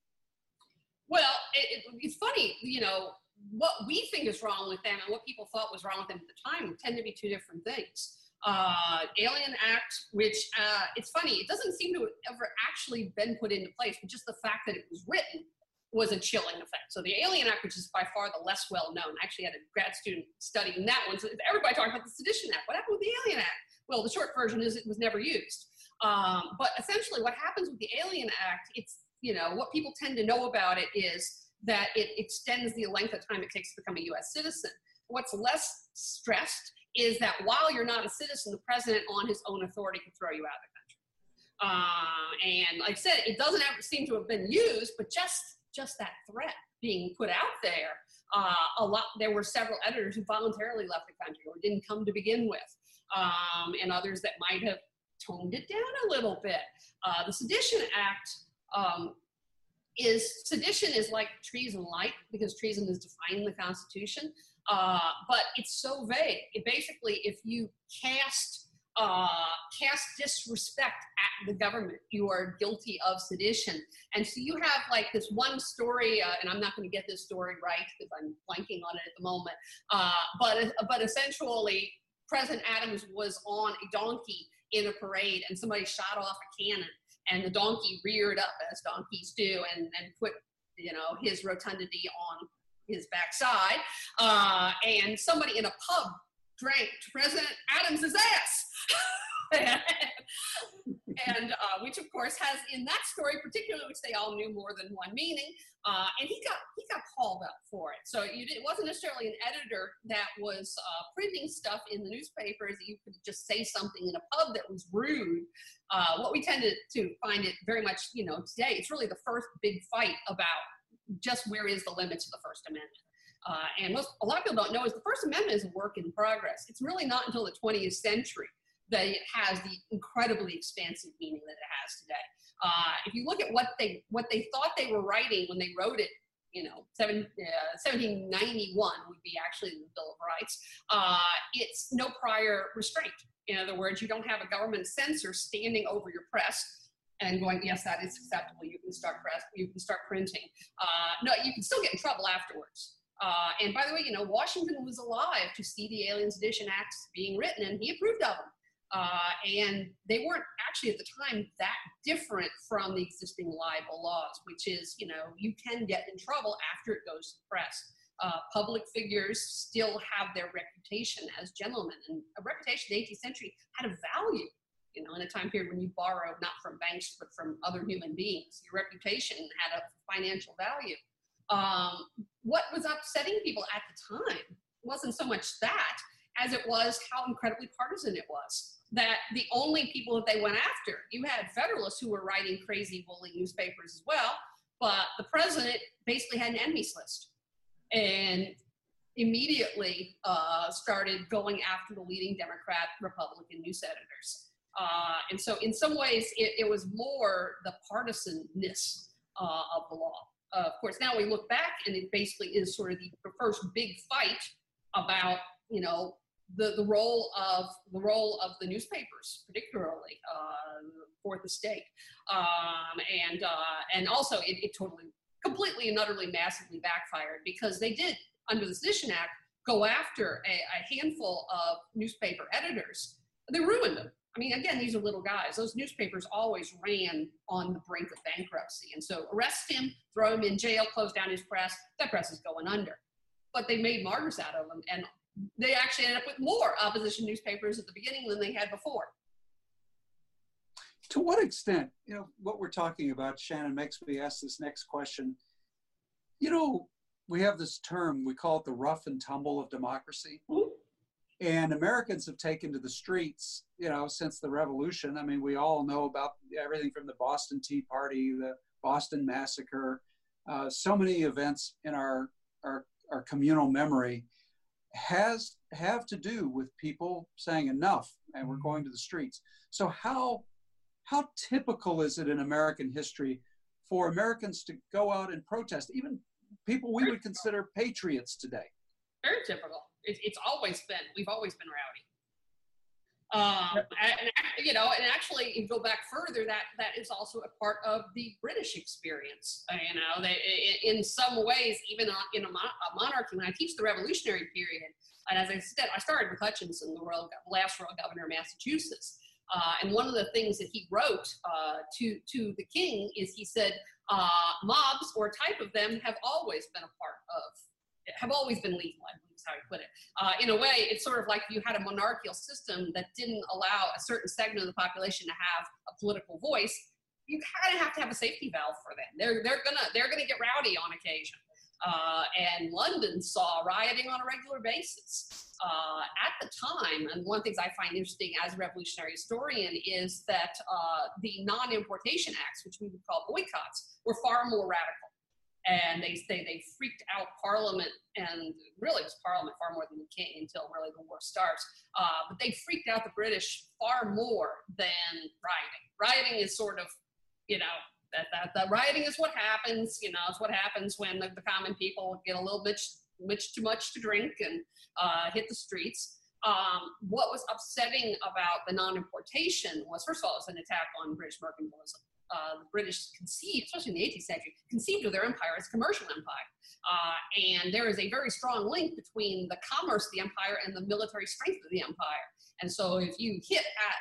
Well, it, it, it's funny, you know, what we think is wrong with them and what people thought was wrong with them at the time tend to be two different things. Uh, Alien Act, which uh, it's funny, it doesn't seem to have ever actually been put into place, but just the fact that it was written was a chilling effect. So the Alien Act, which is by far the less well known, I actually had a grad student studying that one. So everybody talking about the Sedition Act. What happened with the Alien Act? Well, the short version is it was never used. Um, but essentially, what happens with the Alien Act, it's you know what people tend to know about it is that it extends the length of time it takes to become a U.S. citizen. What's less stressed is that while you're not a citizen, the president, on his own authority, can throw you out of the country. Uh, and like I said, it doesn't seem to have been used, but just just that threat being put out there, uh, a lot. There were several editors who voluntarily left the country or didn't come to begin with, um, and others that might have toned it down a little bit. Uh, the Sedition Act um, is sedition is like treason light because treason is defined in the Constitution, uh, but it's so vague. It basically, if you cast uh, cast disrespect at the government, you are guilty of sedition. And so you have like this one story, uh, and I'm not going to get this story right because I'm blanking on it at the moment. Uh, but but essentially, President Adams was on a donkey in a parade, and somebody shot off a cannon, and the donkey reared up as donkeys do, and and put you know his rotundity on his backside, uh, and somebody in a pub drank President Adams's ass. (laughs) and uh, which of course has in that story particularly which they all knew more than one meaning uh, and he got he got called up for it. So it wasn't necessarily an editor that was uh, printing stuff in the newspapers. You could just say something in a pub that was rude. Uh, what we tended to find it very much you know today it's really the first big fight about just where is the limits of the first amendment. Uh, and most, a lot of people don't know is the First Amendment is a work in progress. It's really not until the 20th century that it has the incredibly expansive meaning that it has today. Uh, if you look at what they what they thought they were writing when they wrote it, you know, seven, uh, 1791 would be actually the Bill of Rights. Uh, it's no prior restraint. In other words, you don't have a government censor standing over your press and going, yes, that is acceptable. You can start press. You can start printing. Uh, no, you can still get in trouble afterwards. Uh, and by the way, you know, Washington was alive to see the Alien Sedition Acts being written, and he approved of them. Uh, and they weren't actually at the time that different from the existing libel laws, which is, you know, you can get in trouble after it goes to press. Uh, public figures still have their reputation as gentlemen, and a reputation in the 18th century had a value. You know, in a time period when you borrowed not from banks but from other human beings, your reputation had a financial value. Um, what was upsetting people at the time wasn't so much that as it was how incredibly partisan it was. That the only people that they went after, you had Federalists who were writing crazy, woolly newspapers as well, but the president basically had an enemies list and immediately uh, started going after the leading Democrat, Republican news editors. Uh, and so, in some ways, it, it was more the partisanness uh, of the law uh, of course, now we look back and it basically is sort of the first big fight about, you know, the, the role of the role of the newspapers, particularly uh, the state um, and uh, and also it, it totally, completely and utterly, massively backfired because they did under the Sedition Act go after a, a handful of newspaper editors. They ruined them. I mean, again, these are little guys. Those newspapers always ran on the brink of bankruptcy. And so arrest him, throw him in jail, close down his press. That press is going under. But they made martyrs out of them. And they actually ended up with more opposition newspapers at the beginning than they had before. To what extent, you know, what we're talking about, Shannon, makes me ask this next question. You know, we have this term, we call it the rough and tumble of democracy. Mm-hmm And Americans have taken to the streets, you know, since the revolution. I mean, we all know about everything from the Boston Tea Party, the Boston Massacre, uh, so many events in our, our, our communal memory has have to do with people saying enough and we're mm-hmm. going to the streets. So how how typical is it in American history for Americans to go out and protest, even people we would consider patriots today? Very typical. It, it's always been, we've always been rowdy. Um, and, you know, and actually, you go back further, that that is also a part of the British experience. Uh, you know, they, in some ways, even on, in a, monarchy, when I teach the Revolutionary period, and as I said, I started with Hutchinson, the royal, last royal governor of Massachusetts. Uh, and one of the things that he wrote uh, to to the king is he said, uh, "Mobs or type of them have always been a part of, have always been legal, I how he put it. Uh, in a way, it's sort of like you had a monarchical system that didn't allow a certain segment of the population to have a political voice. You kind of have to have a safety valve for them. They're they're gonna they're gonna get rowdy on occasion. Uh, and London saw rioting on a regular basis. Uh, at the time, and one of the things I find interesting as a revolutionary historian is that uh, the non importation acts, which we would call boycotts, were far more radical. And they say they freaked out Parliament, and really it was Parliament far more than the King until really the war starts. Uh, but they freaked out the British far more than rioting. Rioting is sort of, you know, that, that the rioting is what happens. You know, it's what happens when the, the common people get a little bit, bit too much to drink and uh, hit the streets. Um, what was upsetting about the non-importation was, first of all, it was an attack on British mercantilism. Uh, the British conceived, especially in the 18th century, conceived of their empire as a commercial empire. Uh, and there is a very strong link between the commerce of the empire and the military strength of the empire. And so if you hit at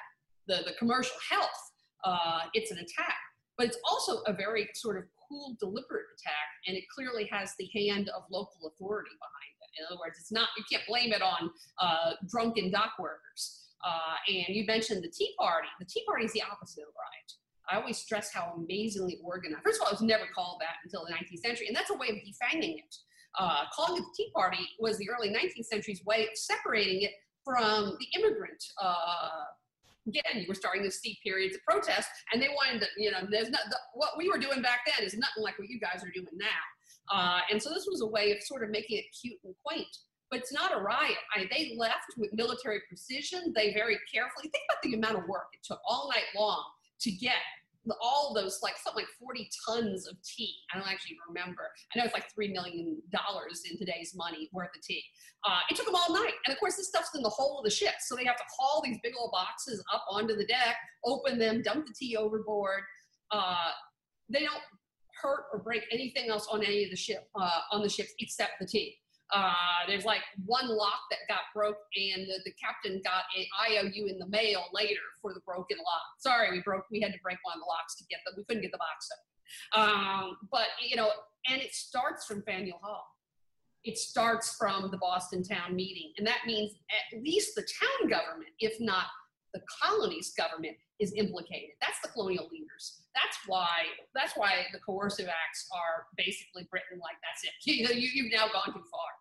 the, the commercial health, uh, it's an attack but it's also a very sort of cool, deliberate attack, and it clearly has the hand of local authority behind it. In other words, it's not you can't blame it on uh, drunken dock workers. Uh, and you mentioned the Tea Party. The Tea Party is the opposite of riot. I always stress how amazingly organized. First of all, it was never called that until the 19th century, and that's a way of defanging it. Uh, calling it the Tea Party was the early 19th century's way of separating it from the immigrant uh, again, you were starting to see periods of protest, and they wanted to, you know, there's not the, what we were doing back then is nothing like what you guys are doing now. Uh, and so this was a way of sort of making it cute and quaint. But it's not a riot. I, they left with military precision. They very carefully think about the amount of work it took all night long to get all those like something like 40 tons of tea. I don't actually remember. I know it's like three million dollars in today's money worth of tea. Uh, it took them all night, and of course this stuff's in the hull of the ship, so they have to haul these big old boxes up onto the deck, open them, dump the tea overboard. Uh, they don't hurt or break anything else on any of the ship uh, on the ships except the tea. Uh, there's like one lock that got broke, and the, the, captain got a IOU in the mail later for the broken lock. Sorry, we broke. We had to break one of the locks to get them. We couldn't get the box open. Um, but you know, and it starts from Faneuil Hall. It starts from the Boston town meeting, and that means at least the town government, if not the colony's government, is implicated. That's the colonial leaders. That's why that's why the coercive acts are basically Britain like that's it. (laughs) You, you, have now gone too far.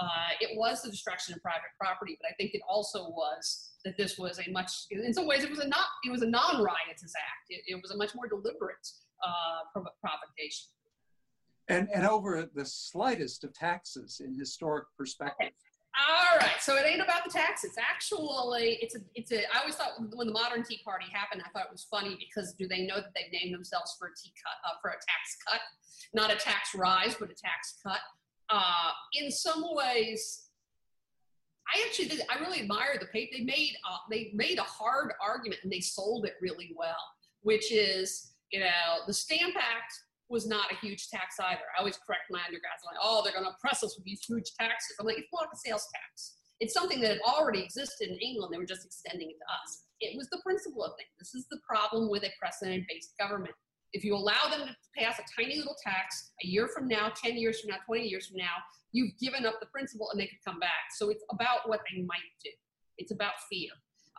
Uh, it was the destruction of private property, but I think it also was that this was a much, in some ways, it was a not, it was a non-riotous act. It, it was a much more deliberate uh, provocation. And, and over the slightest of taxes in historic perspective. All right, so it ain't about the tax. It's Actually, it's a, it's a. I always thought when the modern Tea Party happened, I thought it was funny because do they know that they've named themselves for a tea cut, uh, for a tax cut, not a tax rise, but a tax cut. Uh, in some ways, I actually did. I really admire the paper. They made uh, they made a hard argument and they sold it really well, which is you know the Stamp Act was not a huge tax either. I always correct my undergrads, like, oh, they're going to oppress us with these huge taxes. I'm like, it's not a sales tax. It's something that had already existed in England. They were just extending it to us. It was the principle of things. This is the problem with a precedent-based government. If you allow them to pass a tiny little tax a year from now, 10 years from now, 20 years from now, you've given up the principle and they could come back. So it's about what they might do. It's about fear.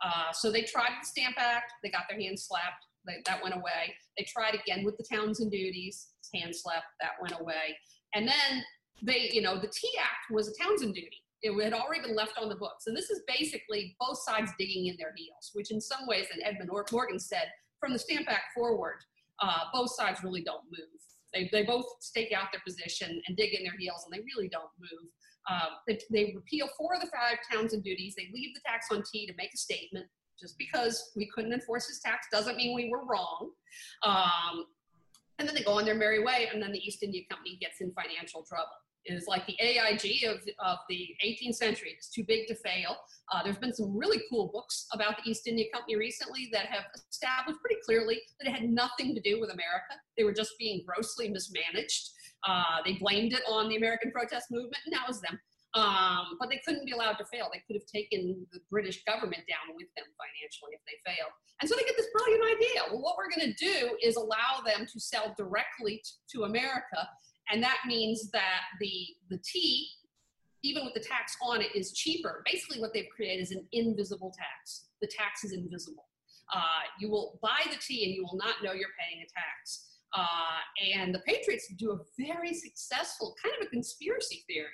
Uh, so they tried the Stamp Act. They got their hands slapped. They, that went away. They tried again with the Townshend duties, hand slept, that went away. And then they, you know, the Tea Act was a Townshend duty. It had already been left on the books. And this is basically both sides digging in their heels, which in some ways, and Edmund Morgan said, from the Stamp Act forward, uh, both sides really don't move. They, they both stake out their position and dig in their heels, and they really don't move. Um, they, they, repeal four of the five Townshend duties. They leave the tax on tea to make a statement. Just because we couldn't enforce his tax doesn't mean we were wrong. Um, and then they go on their merry way, and then the East India Company gets in financial trouble. It is like the AIG of, of the 18th century. It's too big to fail. Uh, there's been some really cool books about the East India Company recently that have established pretty clearly that it had nothing to do with America. They were just being grossly mismanaged. Uh, they blamed it on the American protest movement, and that was them. Um, but they couldn't be allowed to fail. They could have taken the British government down with them financially if they failed. And so they get this brilliant idea. Well, what we're going to do is allow them to sell directly to America. And that means that the, the tea, even with the tax on it, is cheaper. Basically, what they've created is an invisible tax. The tax is invisible. Uh, you will buy the tea and you will not know you're paying a tax. Uh, and the Patriots do a very successful kind of a conspiracy theory,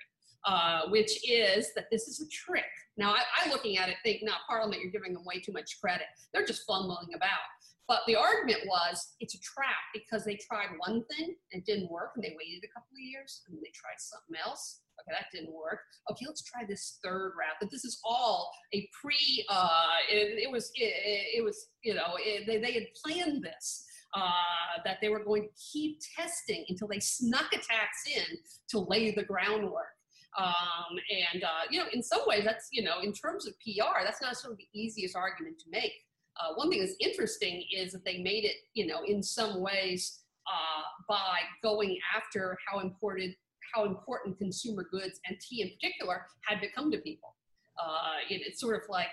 uh, which is that this is a trick. Now, I, I looking at it think, now Parliament, you're giving them way too much credit. They're just fumbling about. But the argument was it's a trap because they tried one thing and it didn't work, and they waited a couple of years, and they tried something else. Okay, that didn't work. Okay, let's try this third route. But this is all a pre. Uh, it, it was. It, it, was. You know, it, they they had planned this uh, that they were going to keep testing until they snuck attacks in to lay the groundwork. Um, and, uh, you know, in some ways, that's, you know, in terms of PR, that's not sort of the easiest argument to make. Uh, one thing that's interesting is that they made it, you know, in some ways uh, by going after how important how important consumer goods and tea in particular had become to people. Uh, it, it's sort of like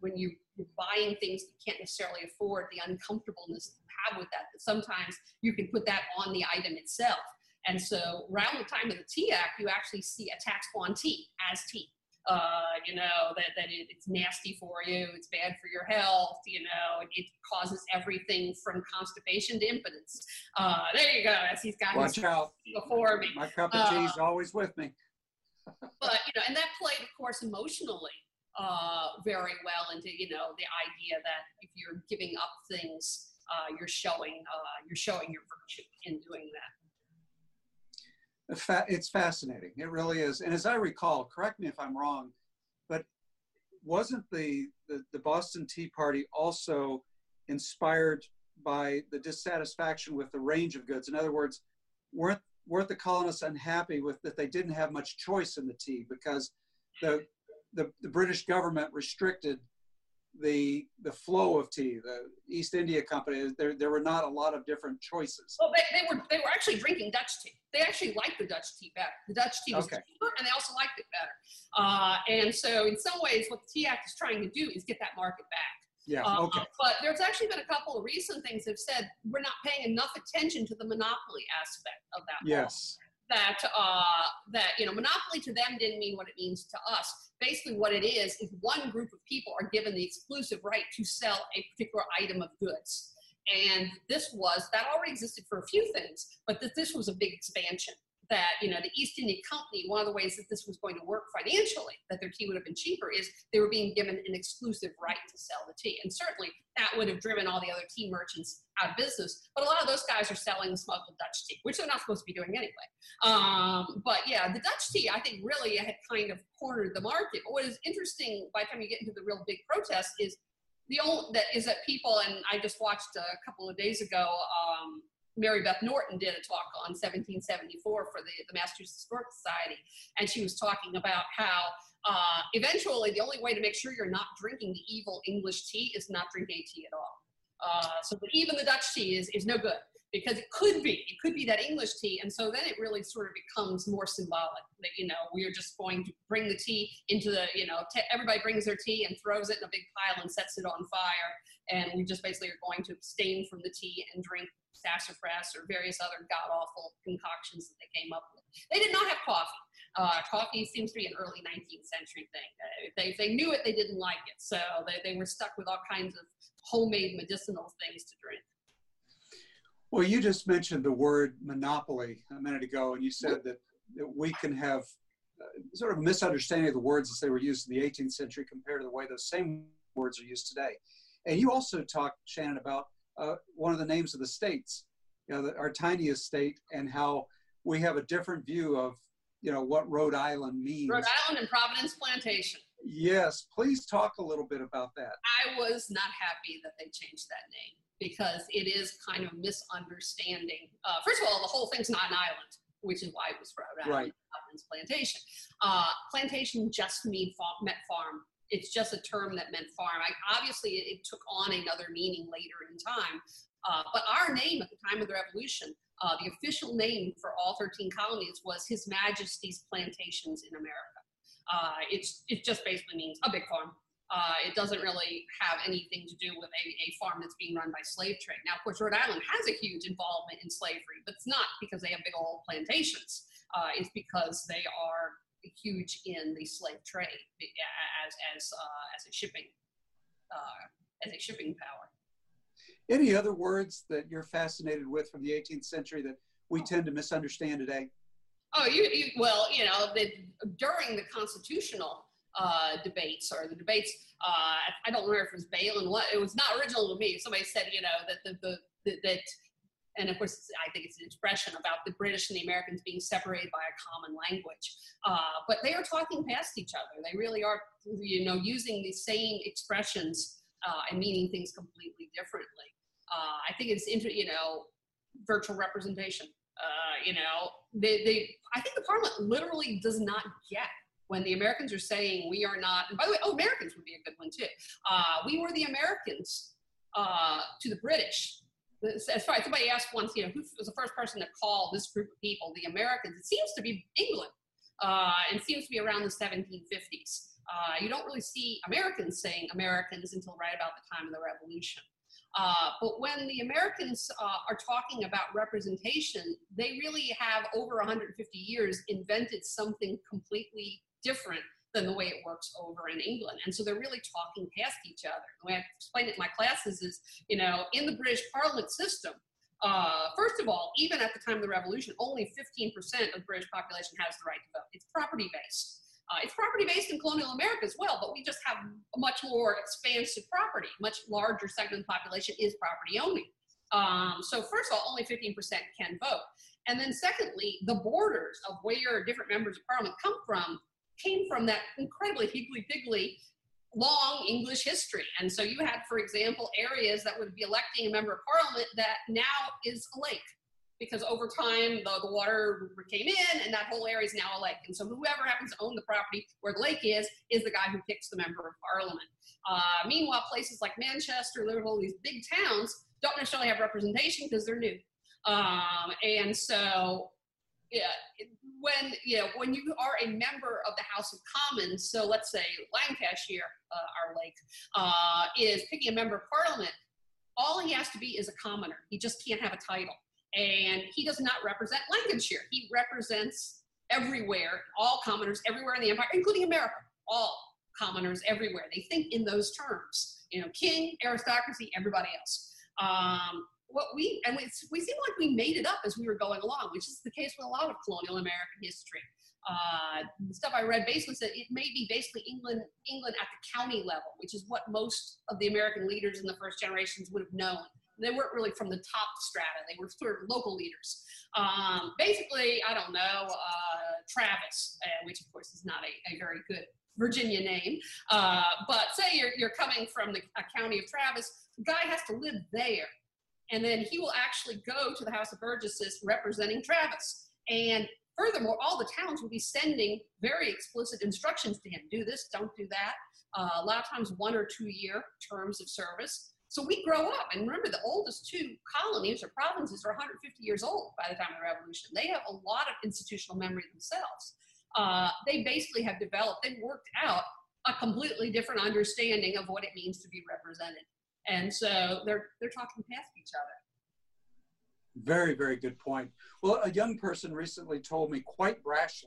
when you, are buying things you can't necessarily afford, the uncomfortableness you have with that, that sometimes you can put that on the item itself. And so around the time of the Tea Act, you actually see a tax on tea as tea. Uh, you know, that, that it, it's nasty for you, it's bad for your health, you know, it, it causes everything from constipation to impotence. Uh, there you go, as he's got Watch out. before me. My cup of tea is uh, always with me. (laughs) but, you know, and that played, of course, emotionally uh, very well into, you know, the idea that if you're giving up things, uh, you're showing uh, you're showing your virtue in doing that. It's fascinating. It really is. And as I recall, correct me if I'm wrong, but wasn't the, the, the Boston Tea Party also inspired by the dissatisfaction with the range of goods? In other words, weren't weren't the colonists unhappy with that they didn't have much choice in the tea because the the, the British government restricted the the flow of tea. The East India Company, there there were not a lot of different choices. Well, they, they were they were actually drinking Dutch tea. They actually liked the Dutch tea better. The Dutch tea was okay. cheaper, and they also liked it better. Uh, and so, in some ways, what the Tea Act is trying to do is get that market back. Yeah. Uh, okay. But there's actually been a couple of recent things that have said we're not paying enough attention to the monopoly aspect of that. Yes. That uh, that you know monopoly to them didn't mean what it means to us. Basically what it is is one group of people are given the exclusive right to sell a particular item of goods. And this was that already existed for a few things but that this was a big expansion that you know the East India Company, one of the ways that this was going to work financially, that their tea would have been cheaper, is they were being given an exclusive right to sell the tea, and certainly that would have driven all the other tea merchants out of business. But a lot of those guys are selling smuggled Dutch tea, which they're not supposed to be doing anyway. Um, but yeah, the Dutch tea I think really had kind of cornered the market. But what is interesting by the time you get into the real big protests is the only that is that people and I just watched a couple of days ago. Um, Mary Beth Norton did a talk on 1774 for the, the Massachusetts Historical Society, and she was talking about how uh, eventually the only way to make sure you're not drinking the evil English tea is not drink a tea at all. Uh, so even the Dutch tea is, is no good because it could be it could be that english tea and so then it really sort of becomes more symbolic that you know we are just going to bring the tea into the you know t- everybody brings their tea and throws it in a big pile and sets it on fire and we just basically are going to abstain from the tea and drink sassafras or various other god awful concoctions that they came up with. They did not have coffee. Uh, coffee seems to be an early 19th century thing. Uh, they, if they knew it, they didn't like it. So they, they were stuck with all kinds of homemade medicinal things to drink. Well, you just mentioned the word monopoly a minute ago, and you said that, that we can have sort of a misunderstanding of the words as they were used in the 18th century compared to the way those same words are used today. And you also talked, Shannon, about uh, one of the names of the states, you know, the, our tiniest state, and how we have a different view of, you know, what Rhode Island means. Rhode Island and Providence Plantation. Yes, please talk a little bit about that. I was not happy that they changed that name because it is kind of misunderstanding. Uh, first of all, the whole thing's not an island, which is why it was Rhode Island right. Plantation. Uh, plantation just mean meant farm it's just a term that meant farm. I, obviously, it, it, took on another meaning later in time. Uh, but our name at the time of the Revolution, uh, the official name for all 13 colonies was His Majesty's Plantations in America. Uh, it's, it just basically means a big farm. Uh, it doesn't really have anything to do with a, a farm that's being run by slave trade. Now, of course, Rhode Island has a huge involvement in slavery, but it's not because they have big old plantations. Uh, it's because they are huge in the slave trade as as uh, as a shipping uh, as a shipping power. Any other words that you're fascinated with from the 18th century that we tend to misunderstand today? Oh, you, you well, you know, the, during the constitutional uh, debates or the debates, uh, I don't remember if it was Bailyn. What it was not original to me. Somebody said, you know, that the, the, the that and of course, I think it's an expression about the British and the Americans being separated by a common language. Uh, but they are talking past each other. They really are, you know, using the same expressions uh, and meaning things completely differently. Uh, I think it's, inter- you know, virtual representation. Uh, you know, they, they, I think the Parliament literally does not get when the Americans are saying we are not, and by the way, oh, Americans would be a good one too. Uh, we were the Americans uh, to the British as far as somebody asked once, you know, who was the first person to call this group of people the Americans? It seems to be England, uh, and seems to be around the 1750s. Uh, you don't really see Americans saying Americans until right about the time of the Revolution. Uh, but when the Americans uh, are talking about representation, they really have over 150 years invented something completely different than the way it works over in England. And so they're really talking past each other. The way I explain it in my classes is, you know, in the British Parliament system, uh, first of all, even at the time of the revolution, only 15% of the British population has the right to vote. It's property based. Uh, it's property based in colonial America as well, but we just have a much more expansive property. Much larger segment of the population is property owning. Um, so first of all, only 15% can vote. And then secondly, the borders of where different members of parliament come from came from that incredibly higgledy-piggledy long English history. And so you had, for example, areas that would be electing a member of parliament that now is a lake because over time the, the water came in and that whole area is now a lake. And so whoever happens to own the property where the lake is, is the guy who picks the member of parliament. Uh, meanwhile, places like Manchester, Liverpool, these big towns don't necessarily have representation because they're new. Um, and so yeah, when you know when you are a member of the House of Commons, so let's say Lancashire, uh, our lake, uh, is picking a member of Parliament. All he has to be is a commoner. He just can't have a title, and he does not represent Lancashire. He represents everywhere, all commoners everywhere in the empire, including America. All commoners everywhere. They think in those terms. You know, king, aristocracy, everybody else. Um, what we and we, we seem like we made it up as we were going along, which is the case with a lot of colonial American history. Uh, the stuff I read basically said it may be basically England, England at the county level, which is what most of the American leaders in the first generations would have known. They weren't really from the top strata; they were sort of local leaders. Um, basically, I don't know uh, Travis, uh, which of course is not a, a very good Virginia name. Uh, but say you're, you're coming from the county of Travis, the guy has to live there and then he will actually go to the House of Burgesses representing Travis. And furthermore, all the towns will be sending very explicit instructions to him do this, don't do that. Uh, a lot of times, one or two year terms of service. So we grow up, and remember, the oldest two colonies or provinces are 150 years old by the time of the Revolution. They have a lot of institutional memory themselves. Uh, they basically have developed, they've worked out a completely different understanding of what it means to be represented. And so they're they're talking past each other. Very, very good point. Well, a young person recently told me quite brashly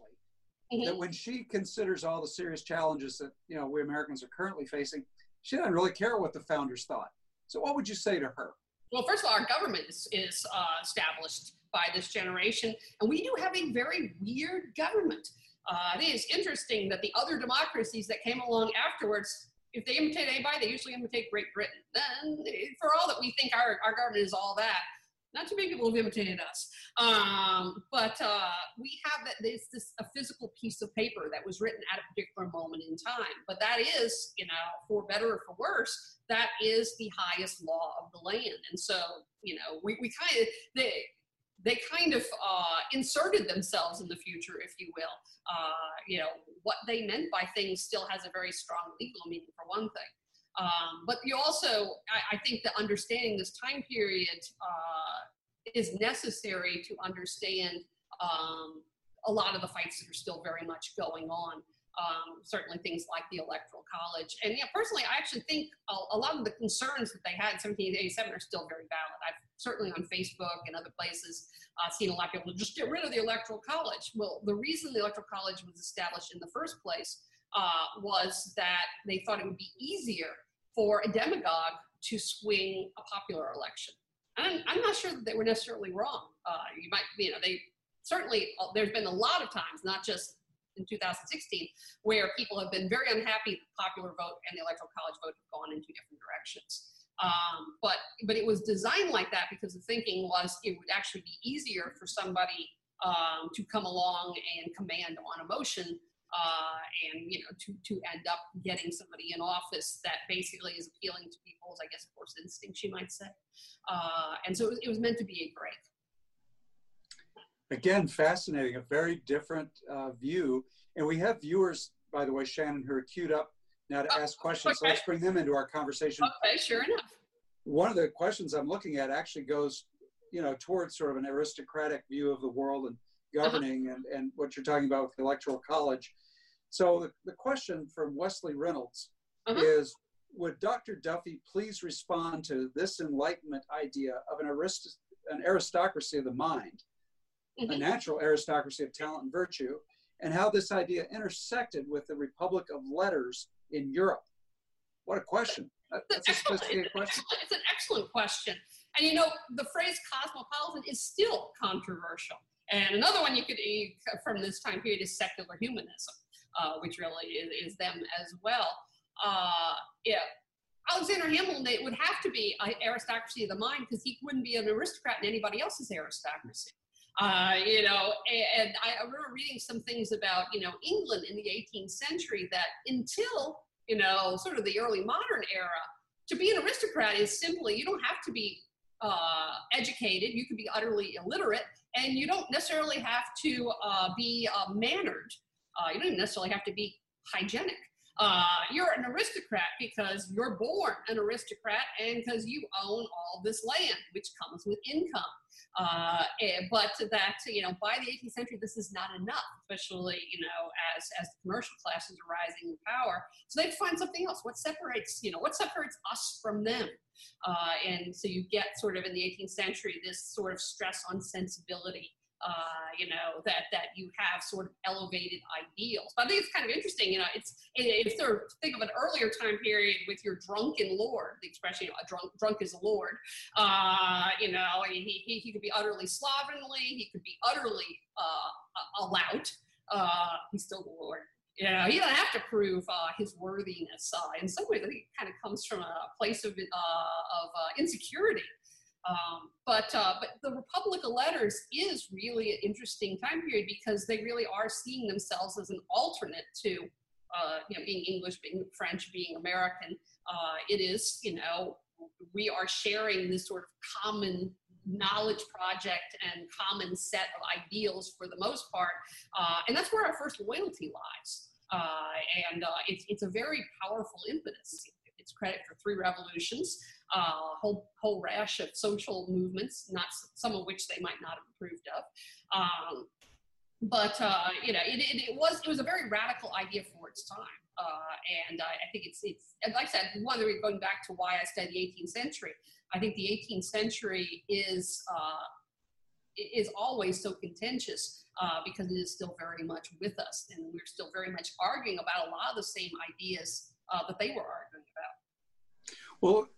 mm-hmm. that when she considers all the serious challenges that you know we Americans are currently facing, she doesn't really care what the founders thought. So, what would you say to her? Well, first of all, our government is, is uh, established by this generation, and we do have a very weird government. Uh, it's interesting that the other democracies that came along afterwards, if they imitate anybody, they usually imitate Great Britain. Then, for all that we think our, our government is all that, not too many people have imitated us. Um, but uh, we have that this, this a physical piece of paper that was written at a particular moment in time. But that is, you know, for better or for worse, that is the highest law of the land. And so, you know, we, we kind of they kind of uh, inserted themselves in the future, if you will. Uh, you know, what they meant by things still has a very strong legal meaning, for one thing. Um, but you also, I, I, think that understanding this time period uh, is necessary to understand um, a lot of the fights that are still very much going on. Um, certainly things like the electoral college. And yeah, personally, I actually think a, a, lot of the concerns that they had in 1787 are still very valid. I've certainly on Facebook and other places uh, seen a lot of people just get rid of the electoral college. Well, the reason the electoral college was established in the first place uh, was that they thought it would be easier for a demagogue to swing a popular election. I'm, I'm not sure that they were necessarily wrong. Uh, you might, you know, they certainly, uh, there's been a lot of times, not just in 2016, where people have been very unhappy the popular vote and the electoral college vote have gone in two different directions. Um, but but it was designed like that because the thinking was it would actually be easier for somebody um, to come along and command on emotion uh, and you know to to end up getting somebody in office that basically is appealing to people's I guess of course instincts you might say, uh, and so it was, it was, meant to be a brake. Again, fascinating, a very different uh, view, and we have viewers by the way, Shannon, who are queued up now to ask questions. Okay. So let's bring them into our conversation. Okay, sure enough. One of the questions I'm looking at actually goes, you know, towards sort of an aristocratic view of the world and uh-huh. governing uh-huh. and, and what you're talking about with the electoral college. So the, the question from Wesley Reynolds uh-huh. is, would Dr. Duffy please respond to this enlightenment idea of an, arist- an aristocracy of the mind, mm-hmm. a natural aristocracy of talent and virtue, and how this idea intersected with the Republic of Letters in Europe? What a question. That's a (laughs) sophisticated question. It's an excellent question. And you know, the phrase cosmopolitan is still controversial. And another one you could eat from this time period is secular humanism, uh, which really is, is, them as well. Uh, yeah, Alexander Hamilton, it would have to be an aristocracy of the mind because he wouldn't be an aristocrat in anybody else's aristocracy. Uh, you know, and, I remember reading some things about, you know, England in the 18th century that until, you know, sort of the early modern era, to be an aristocrat is simply, you don't have to be uh, educated, you could be utterly illiterate, and you don't necessarily have to uh, be uh, mannered. Uh, you don't necessarily have to be hygienic. Uh, you're an aristocrat because you're born an aristocrat and because you own all this land, which comes with income. Uh, eh, but that you know by the 18th century this is not enough especially you know as as the commercial classes are rising in power. So they find something else. What separates you know what separates us from them? Uh, and so you get sort of in the 18th century this sort of stress on sensibility uh, you know, that that you have sort of elevated ideals. But I think it's kind of interesting, you know, it's if they're think of an earlier time period with your drunken lord, the expression, you know, a drunk drunk is a lord. Uh, you know, he, he, he could be utterly slovenly, he could be utterly uh, a lout. Uh, he's still the lord. You know, he doesn't have to prove uh, his worthiness. Uh, in some ways, I think it kind of comes from a place of, uh, of uh, insecurity um, but uh, but the Republic of Letters is really an interesting time period because they really are seeing themselves as an alternate to uh, you know being English, being French, being American. Uh, it is you know we are sharing this sort of common knowledge project and common set of ideals for the most part, uh, and that's where our first loyalty lies. Uh, and uh, it's it's a very powerful impetus. It's credit for three revolutions a uh, whole whole rash of social movements, not some of which they might not have approved of. Um, but uh, you know, it, it, it, was it was a very radical idea for its time, uh, and I, think it's it's like I said, one of the going back to why I studied the 18th century. I think the 18th century is uh, is always so contentious uh, because it is still very much with us, and we're still very much arguing about a lot of the same ideas uh, that they were arguing about. Well,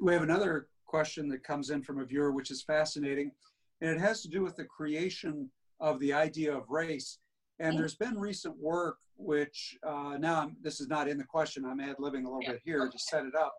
we have another question that comes in from a viewer, which is fascinating, and it has to do with the creation of the idea of race. And there's been recent work, which uh, now I'm, this is not in the question, I'm ad living a little yeah. bit here to set it up.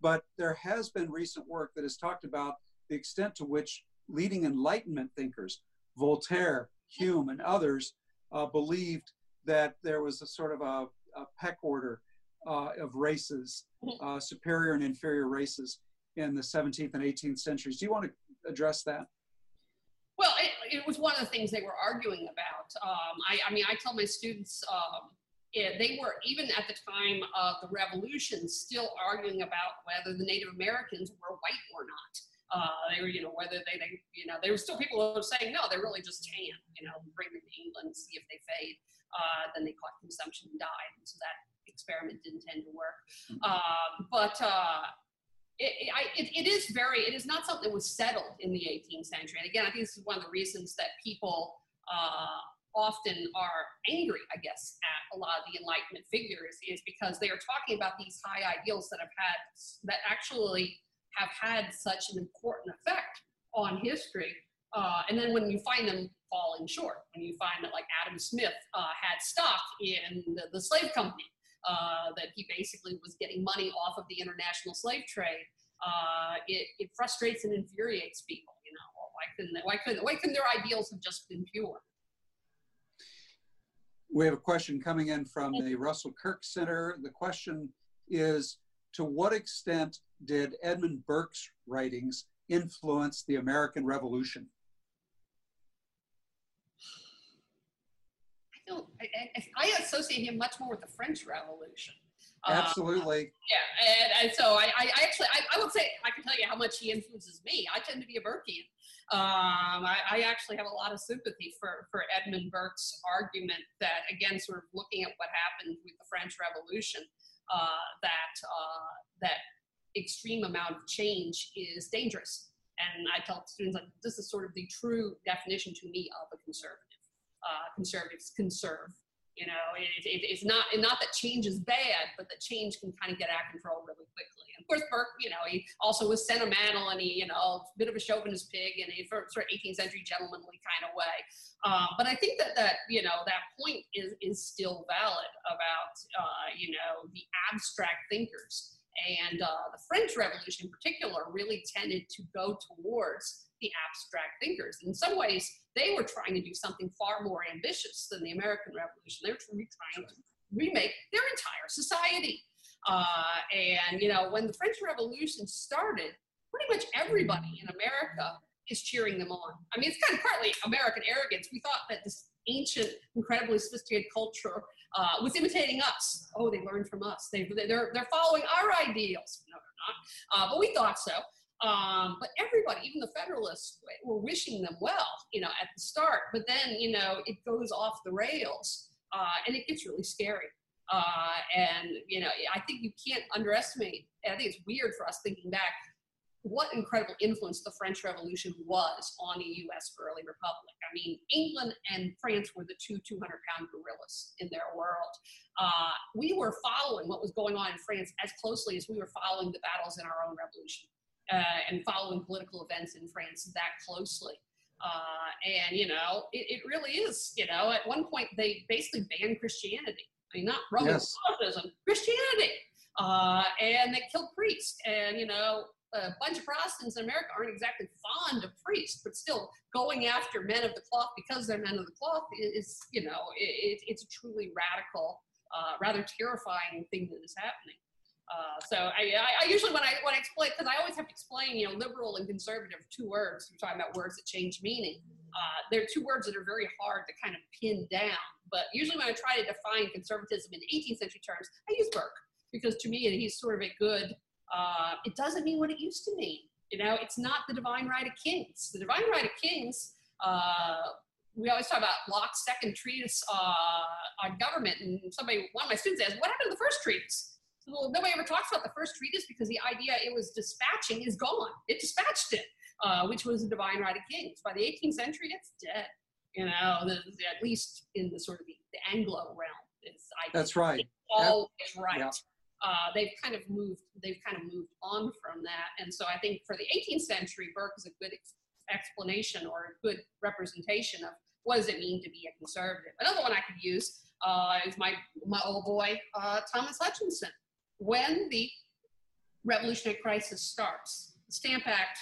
But there has been recent work that has talked about the extent to which leading Enlightenment thinkers, Voltaire, Hume, and others, uh, believed that there was a sort of a, a peck order uh, of races, mm-hmm. uh, superior and inferior races in the 17th and 18th centuries. Do you want to address that? Well, it, it was one of the things they were arguing about. Um, I, I, mean, I tell my students um, it, they were even at the time of the revolution still arguing about whether the Native Americans were white or not. Uh, they were, you know, whether they, they, you know, there were still people who were saying no, they're really just tan. You know, bring them to England, see if they fade. Uh, then they caught consumption and died. And so that experiment didn't tend to work. Mm-hmm. Uh, but uh, it, I, it, it is very, it is not something that was settled in the 18th century. And again, I think this is one of the reasons that people uh, often are angry, I guess, at a lot of the Enlightenment figures is because they are talking about these high ideals that have had, that actually have had such an important effect on history. Uh, and then when you find them falling short, when you find that like Adam Smith uh, had stock in the, the slave company, uh, that he basically was getting money off of the international slave trade. Uh, it, it, frustrates and infuriates people. You know, why couldn't they, why couldn't why couldn't their ideals have just been pure? We have a question coming in from the Russell Kirk Center. The question is, to what extent did Edmund Burke's writings influence the American Revolution? Don't, I, I, associate him much more with the French Revolution. Absolutely. Uh, yeah, and, and, so I, I actually, I, I would say, I can tell you how much he influences me. I tend to be a Burkean. Um, I, I, actually have a lot of sympathy for, for Edmund Burke's argument that, again, sort of looking at what happened with the French Revolution, uh, that uh, that extreme amount of change is dangerous. And I tell students like this is sort of the true definition to me of a conservative uh, conservatives conserve. You know, it, it, it's not not that change is bad, but that change can kind of get out of control really quickly. And of course, Burke, you know, he also was sentimental and he, you know, a bit of a chauvinist pig in a sort of 18th century gentlemanly kind of way. Um, but I think that that you know that point is is still valid about uh, you know the abstract thinkers and uh, the French Revolution in particular really tended to go towards the abstract thinkers. In some ways, they were trying to do something far more ambitious than the American Revolution. They were trying to remake their entire society. Uh, and, you know, when the French Revolution started, pretty much everybody in America is cheering them on. I mean, it's kind of partly American arrogance. We thought that this ancient, incredibly sophisticated culture uh, was imitating us. Oh, they learned from us. They, they're, they're following our ideals. No, they're not. Uh, but we thought so. Um, but everybody, even the Federalists, were wishing them well, you know, at the start. But then, you know, it goes off the rails, uh, and it gets really scary. Uh, and you know, I think you can't underestimate. I think it's weird for us thinking back what incredible influence the French Revolution was on the U.S. early republic. I mean, England and France were the two 200-pound gorillas in their world. Uh, we were following what was going on in France as closely as we were following the battles in our own revolution uh, and following political events in France that closely. Uh, and, you know, it, it, really is, you know, at one point they basically banned Christianity. I mean, not Roman yes. Catholicism, Christianity. Uh, and they killed priests. And, you know, a bunch of Protestants in America aren't exactly fond of priests, but still going after men of the cloth because they're men of the cloth is, you know, it, it's a truly radical, uh, rather terrifying thing that is happening. Uh, so I, I, usually when I when I explain because I always have to explain you know liberal and conservative two words. We're talking about words that change meaning. Uh, they're two words that are very hard to kind of pin down. But usually when I try to define conservatism in 18th century terms, I use Burke because to me he's sort of a good. Uh, it doesn't mean what it used to mean. You know, it's not the divine right of kings. The divine right of kings. Uh, we always talk about Locke's second treatise uh, on government, and somebody, one of my students asked, "What happened to the first treatise?" Well, nobody ever talks about the first treatise because the idea it was dispatching is gone. It dispatched it, uh, which was the divine right of kings. By the 18th century, it's dead. You know, the, the, at least in the sort of the, the Anglo realm. It's, That's right. Always yep. right. Yep. Uh, they've kind of moved. They've kind of moved on from that, and so I think for the 18th century, Burke is a good ex- explanation or a good representation of What does it mean to be a conservative? Another one I could use uh, is my, my old boy, uh, Thomas Hutchinson. When the revolutionary crisis starts, the Stamp Act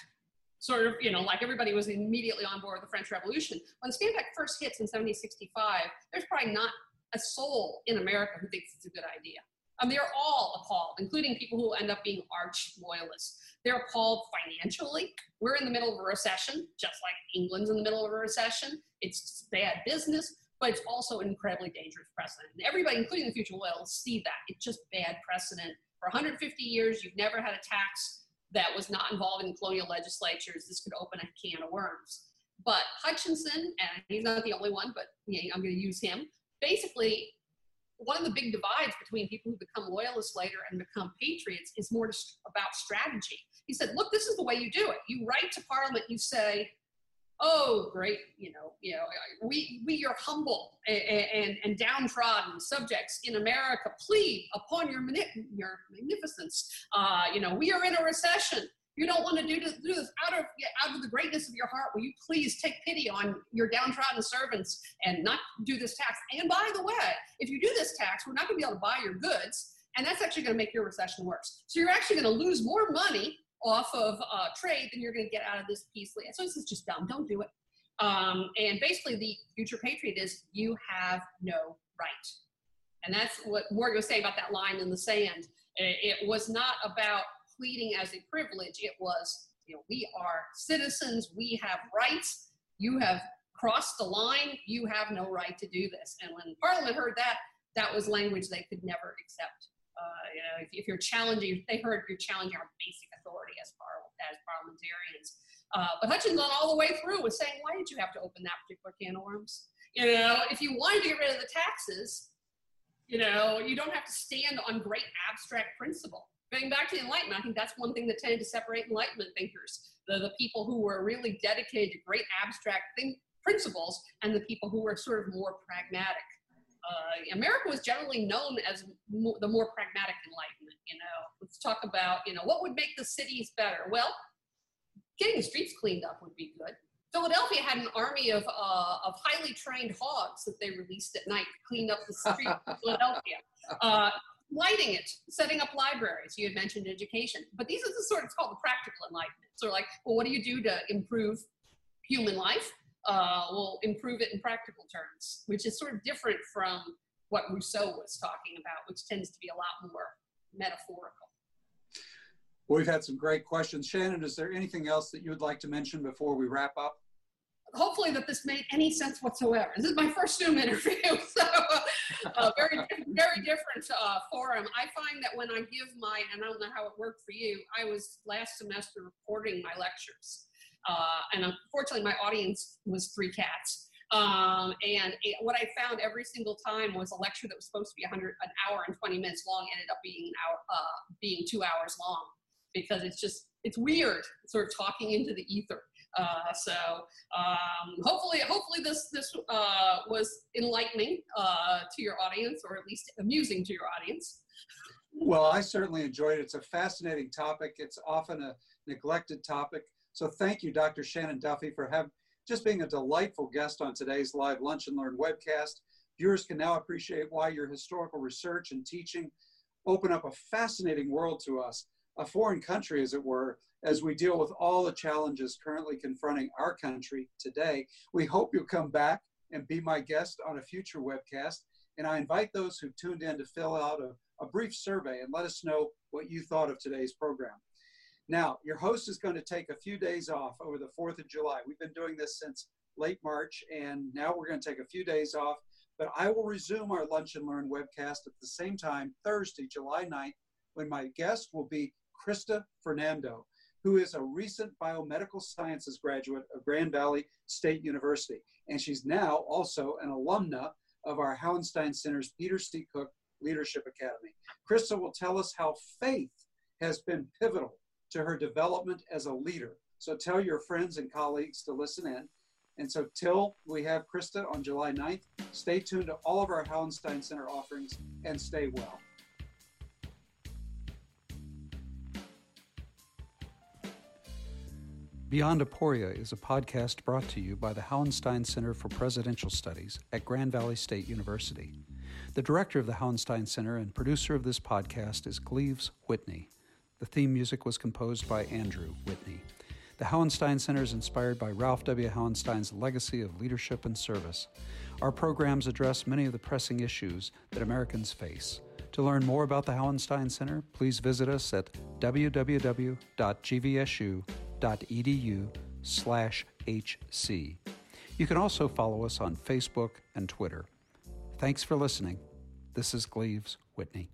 sort of, you know, like everybody was immediately on board with the French Revolution. When the Stamp Act first hits in 1765, there's probably not a soul in America who thinks it's a good idea. Um, they're all appalled, including people who end up being arch loyalists. They're appalled financially. We're in the middle of a recession, just like England's in the middle of a recession. It's bad business, but it's also an incredibly dangerous precedent. And everybody, including the future loyalists, see that. It's just bad precedent. For 150 years, you've never had a tax that was not involved in colonial legislatures. This could open a can of worms. But Hutchinson, and he's not the only one, but you know, I'm going to use him, basically one of the big divides between people who become loyalists later and become patriots is more about strategy. He said, look, this is the way you do it. You write to Parliament, you say, oh, great, you know, you know, we, we your humble and, and, and downtrodden subjects in America plead upon your, your magnificence. Uh, you know, we are in a recession. You don't want to do this, do this out of out of the greatness of your heart. Will you please take pity on your downtrodden servants and not do this tax? And by the way, if you do this tax, we're not going to be able to buy your goods, and that's actually going to make your recession worse. So you're actually going to lose more money off of uh, trade than you're going to get out of this piece. So this is just dumb. Don't do it. Um, and basically, the future patriot is you have no right. And that's what Morgan was saying about that line in the sand. It was not about pleading as a privilege. It was, you know, we are citizens, we have rights, you have crossed the line, you have no right to do this. And when Parliament heard that, that was language they could never accept. Uh, you know, if, if, you're challenging, they heard you're challenging our basic authority as, par- as parliamentarians. Uh, but Hutchinson all the way through was saying, why did you have to open that particular can of worms? You know, if you wanted to get rid of the taxes, you know, you don't have to stand on great abstract principle. Going back to the Enlightenment, I think that's one thing that tended to separate Enlightenment thinkers the, the people who were really dedicated to great abstract think, principles and the people who were sort of more pragmatic. Uh, America was generally known as mo- the more pragmatic Enlightenment. You know, let's talk about you know what would make the cities better. Well, getting the streets cleaned up would be good. Philadelphia had an army of, uh, of highly trained hogs that they released at night, to clean up the streets of (laughs) Philadelphia. Uh, lighting it, setting up libraries. You had mentioned education, but these are the sort. of It's called the practical enlightenment. So, like, well, what do you do to improve human life? Uh, we'll improve it in practical terms, which is sort of different from what Rousseau was talking about, which tends to be a lot more metaphorical. Well, we've had some great questions. Shannon, is there anything else that you would like to mention before we wrap up? hopefully that this made any sense whatsoever. This is my first Zoom interview, (laughs) so uh, very, very different uh, forum. I find that when I give my, and I don't know how it worked for you, I was last semester recording my lectures. Uh, and unfortunately, my audience was three cats. Um, and it, what I found every single time was a lecture that was supposed to be 100, an hour and 20 minutes long ended up being an hour, uh, being two hours long because it's just, it's weird sort of talking into the ether. Uh, so um, hopefully, hopefully this this uh, was enlightening uh, to your audience, or at least amusing to your audience. Well, I certainly enjoyed it. It's a fascinating topic. It's often a neglected topic. So thank you, Dr. Shannon Duffy, for have, just being a delightful guest on today's live Lunch and Learn webcast. Viewers can now appreciate why your historical research and teaching open up a fascinating world to us, a foreign country, as it were, as we deal with all the challenges currently confronting our country today. We hope you'll come back and be my guest on a future webcast. And I invite those who tuned in to fill out a, a brief survey and let us know what you thought of today's program. Now, your host is going to take a few days off over the 4th of July. We've been doing this since late March, and now we're going to take a few days off. But I will resume our Lunch and Learn webcast at the same time, Thursday, July 9th, when my guest will be Krista Fernando who is a recent biomedical sciences graduate of Grand Valley State University. And she's now also an alumna of our Hauenstein Center's Peter C. Cook Leadership Academy. Krista will tell us how faith has been pivotal to her development as a leader. So tell your friends and colleagues to listen in. And so till we have Krista on July 9th, stay tuned to all of our Hauenstein Center offerings and stay well. Beyond Aporia is a podcast brought to you by the Hauenstein Center for Presidential Studies at Grand Valley State University. The director of the Hauenstein Center and producer of this podcast is Gleaves Whitney. The theme music was composed by Andrew Whitney. The Hauenstein Center is inspired by Ralph W. Hauenstein's legacy of leadership and service. Our programs address many of the pressing issues that Americans face. To learn more about the Hauenstein Center, please visit us at www.gvsu.edu slash HC. You can also follow us on Facebook and Twitter. Thanks for listening. This is Gleaves Whitney.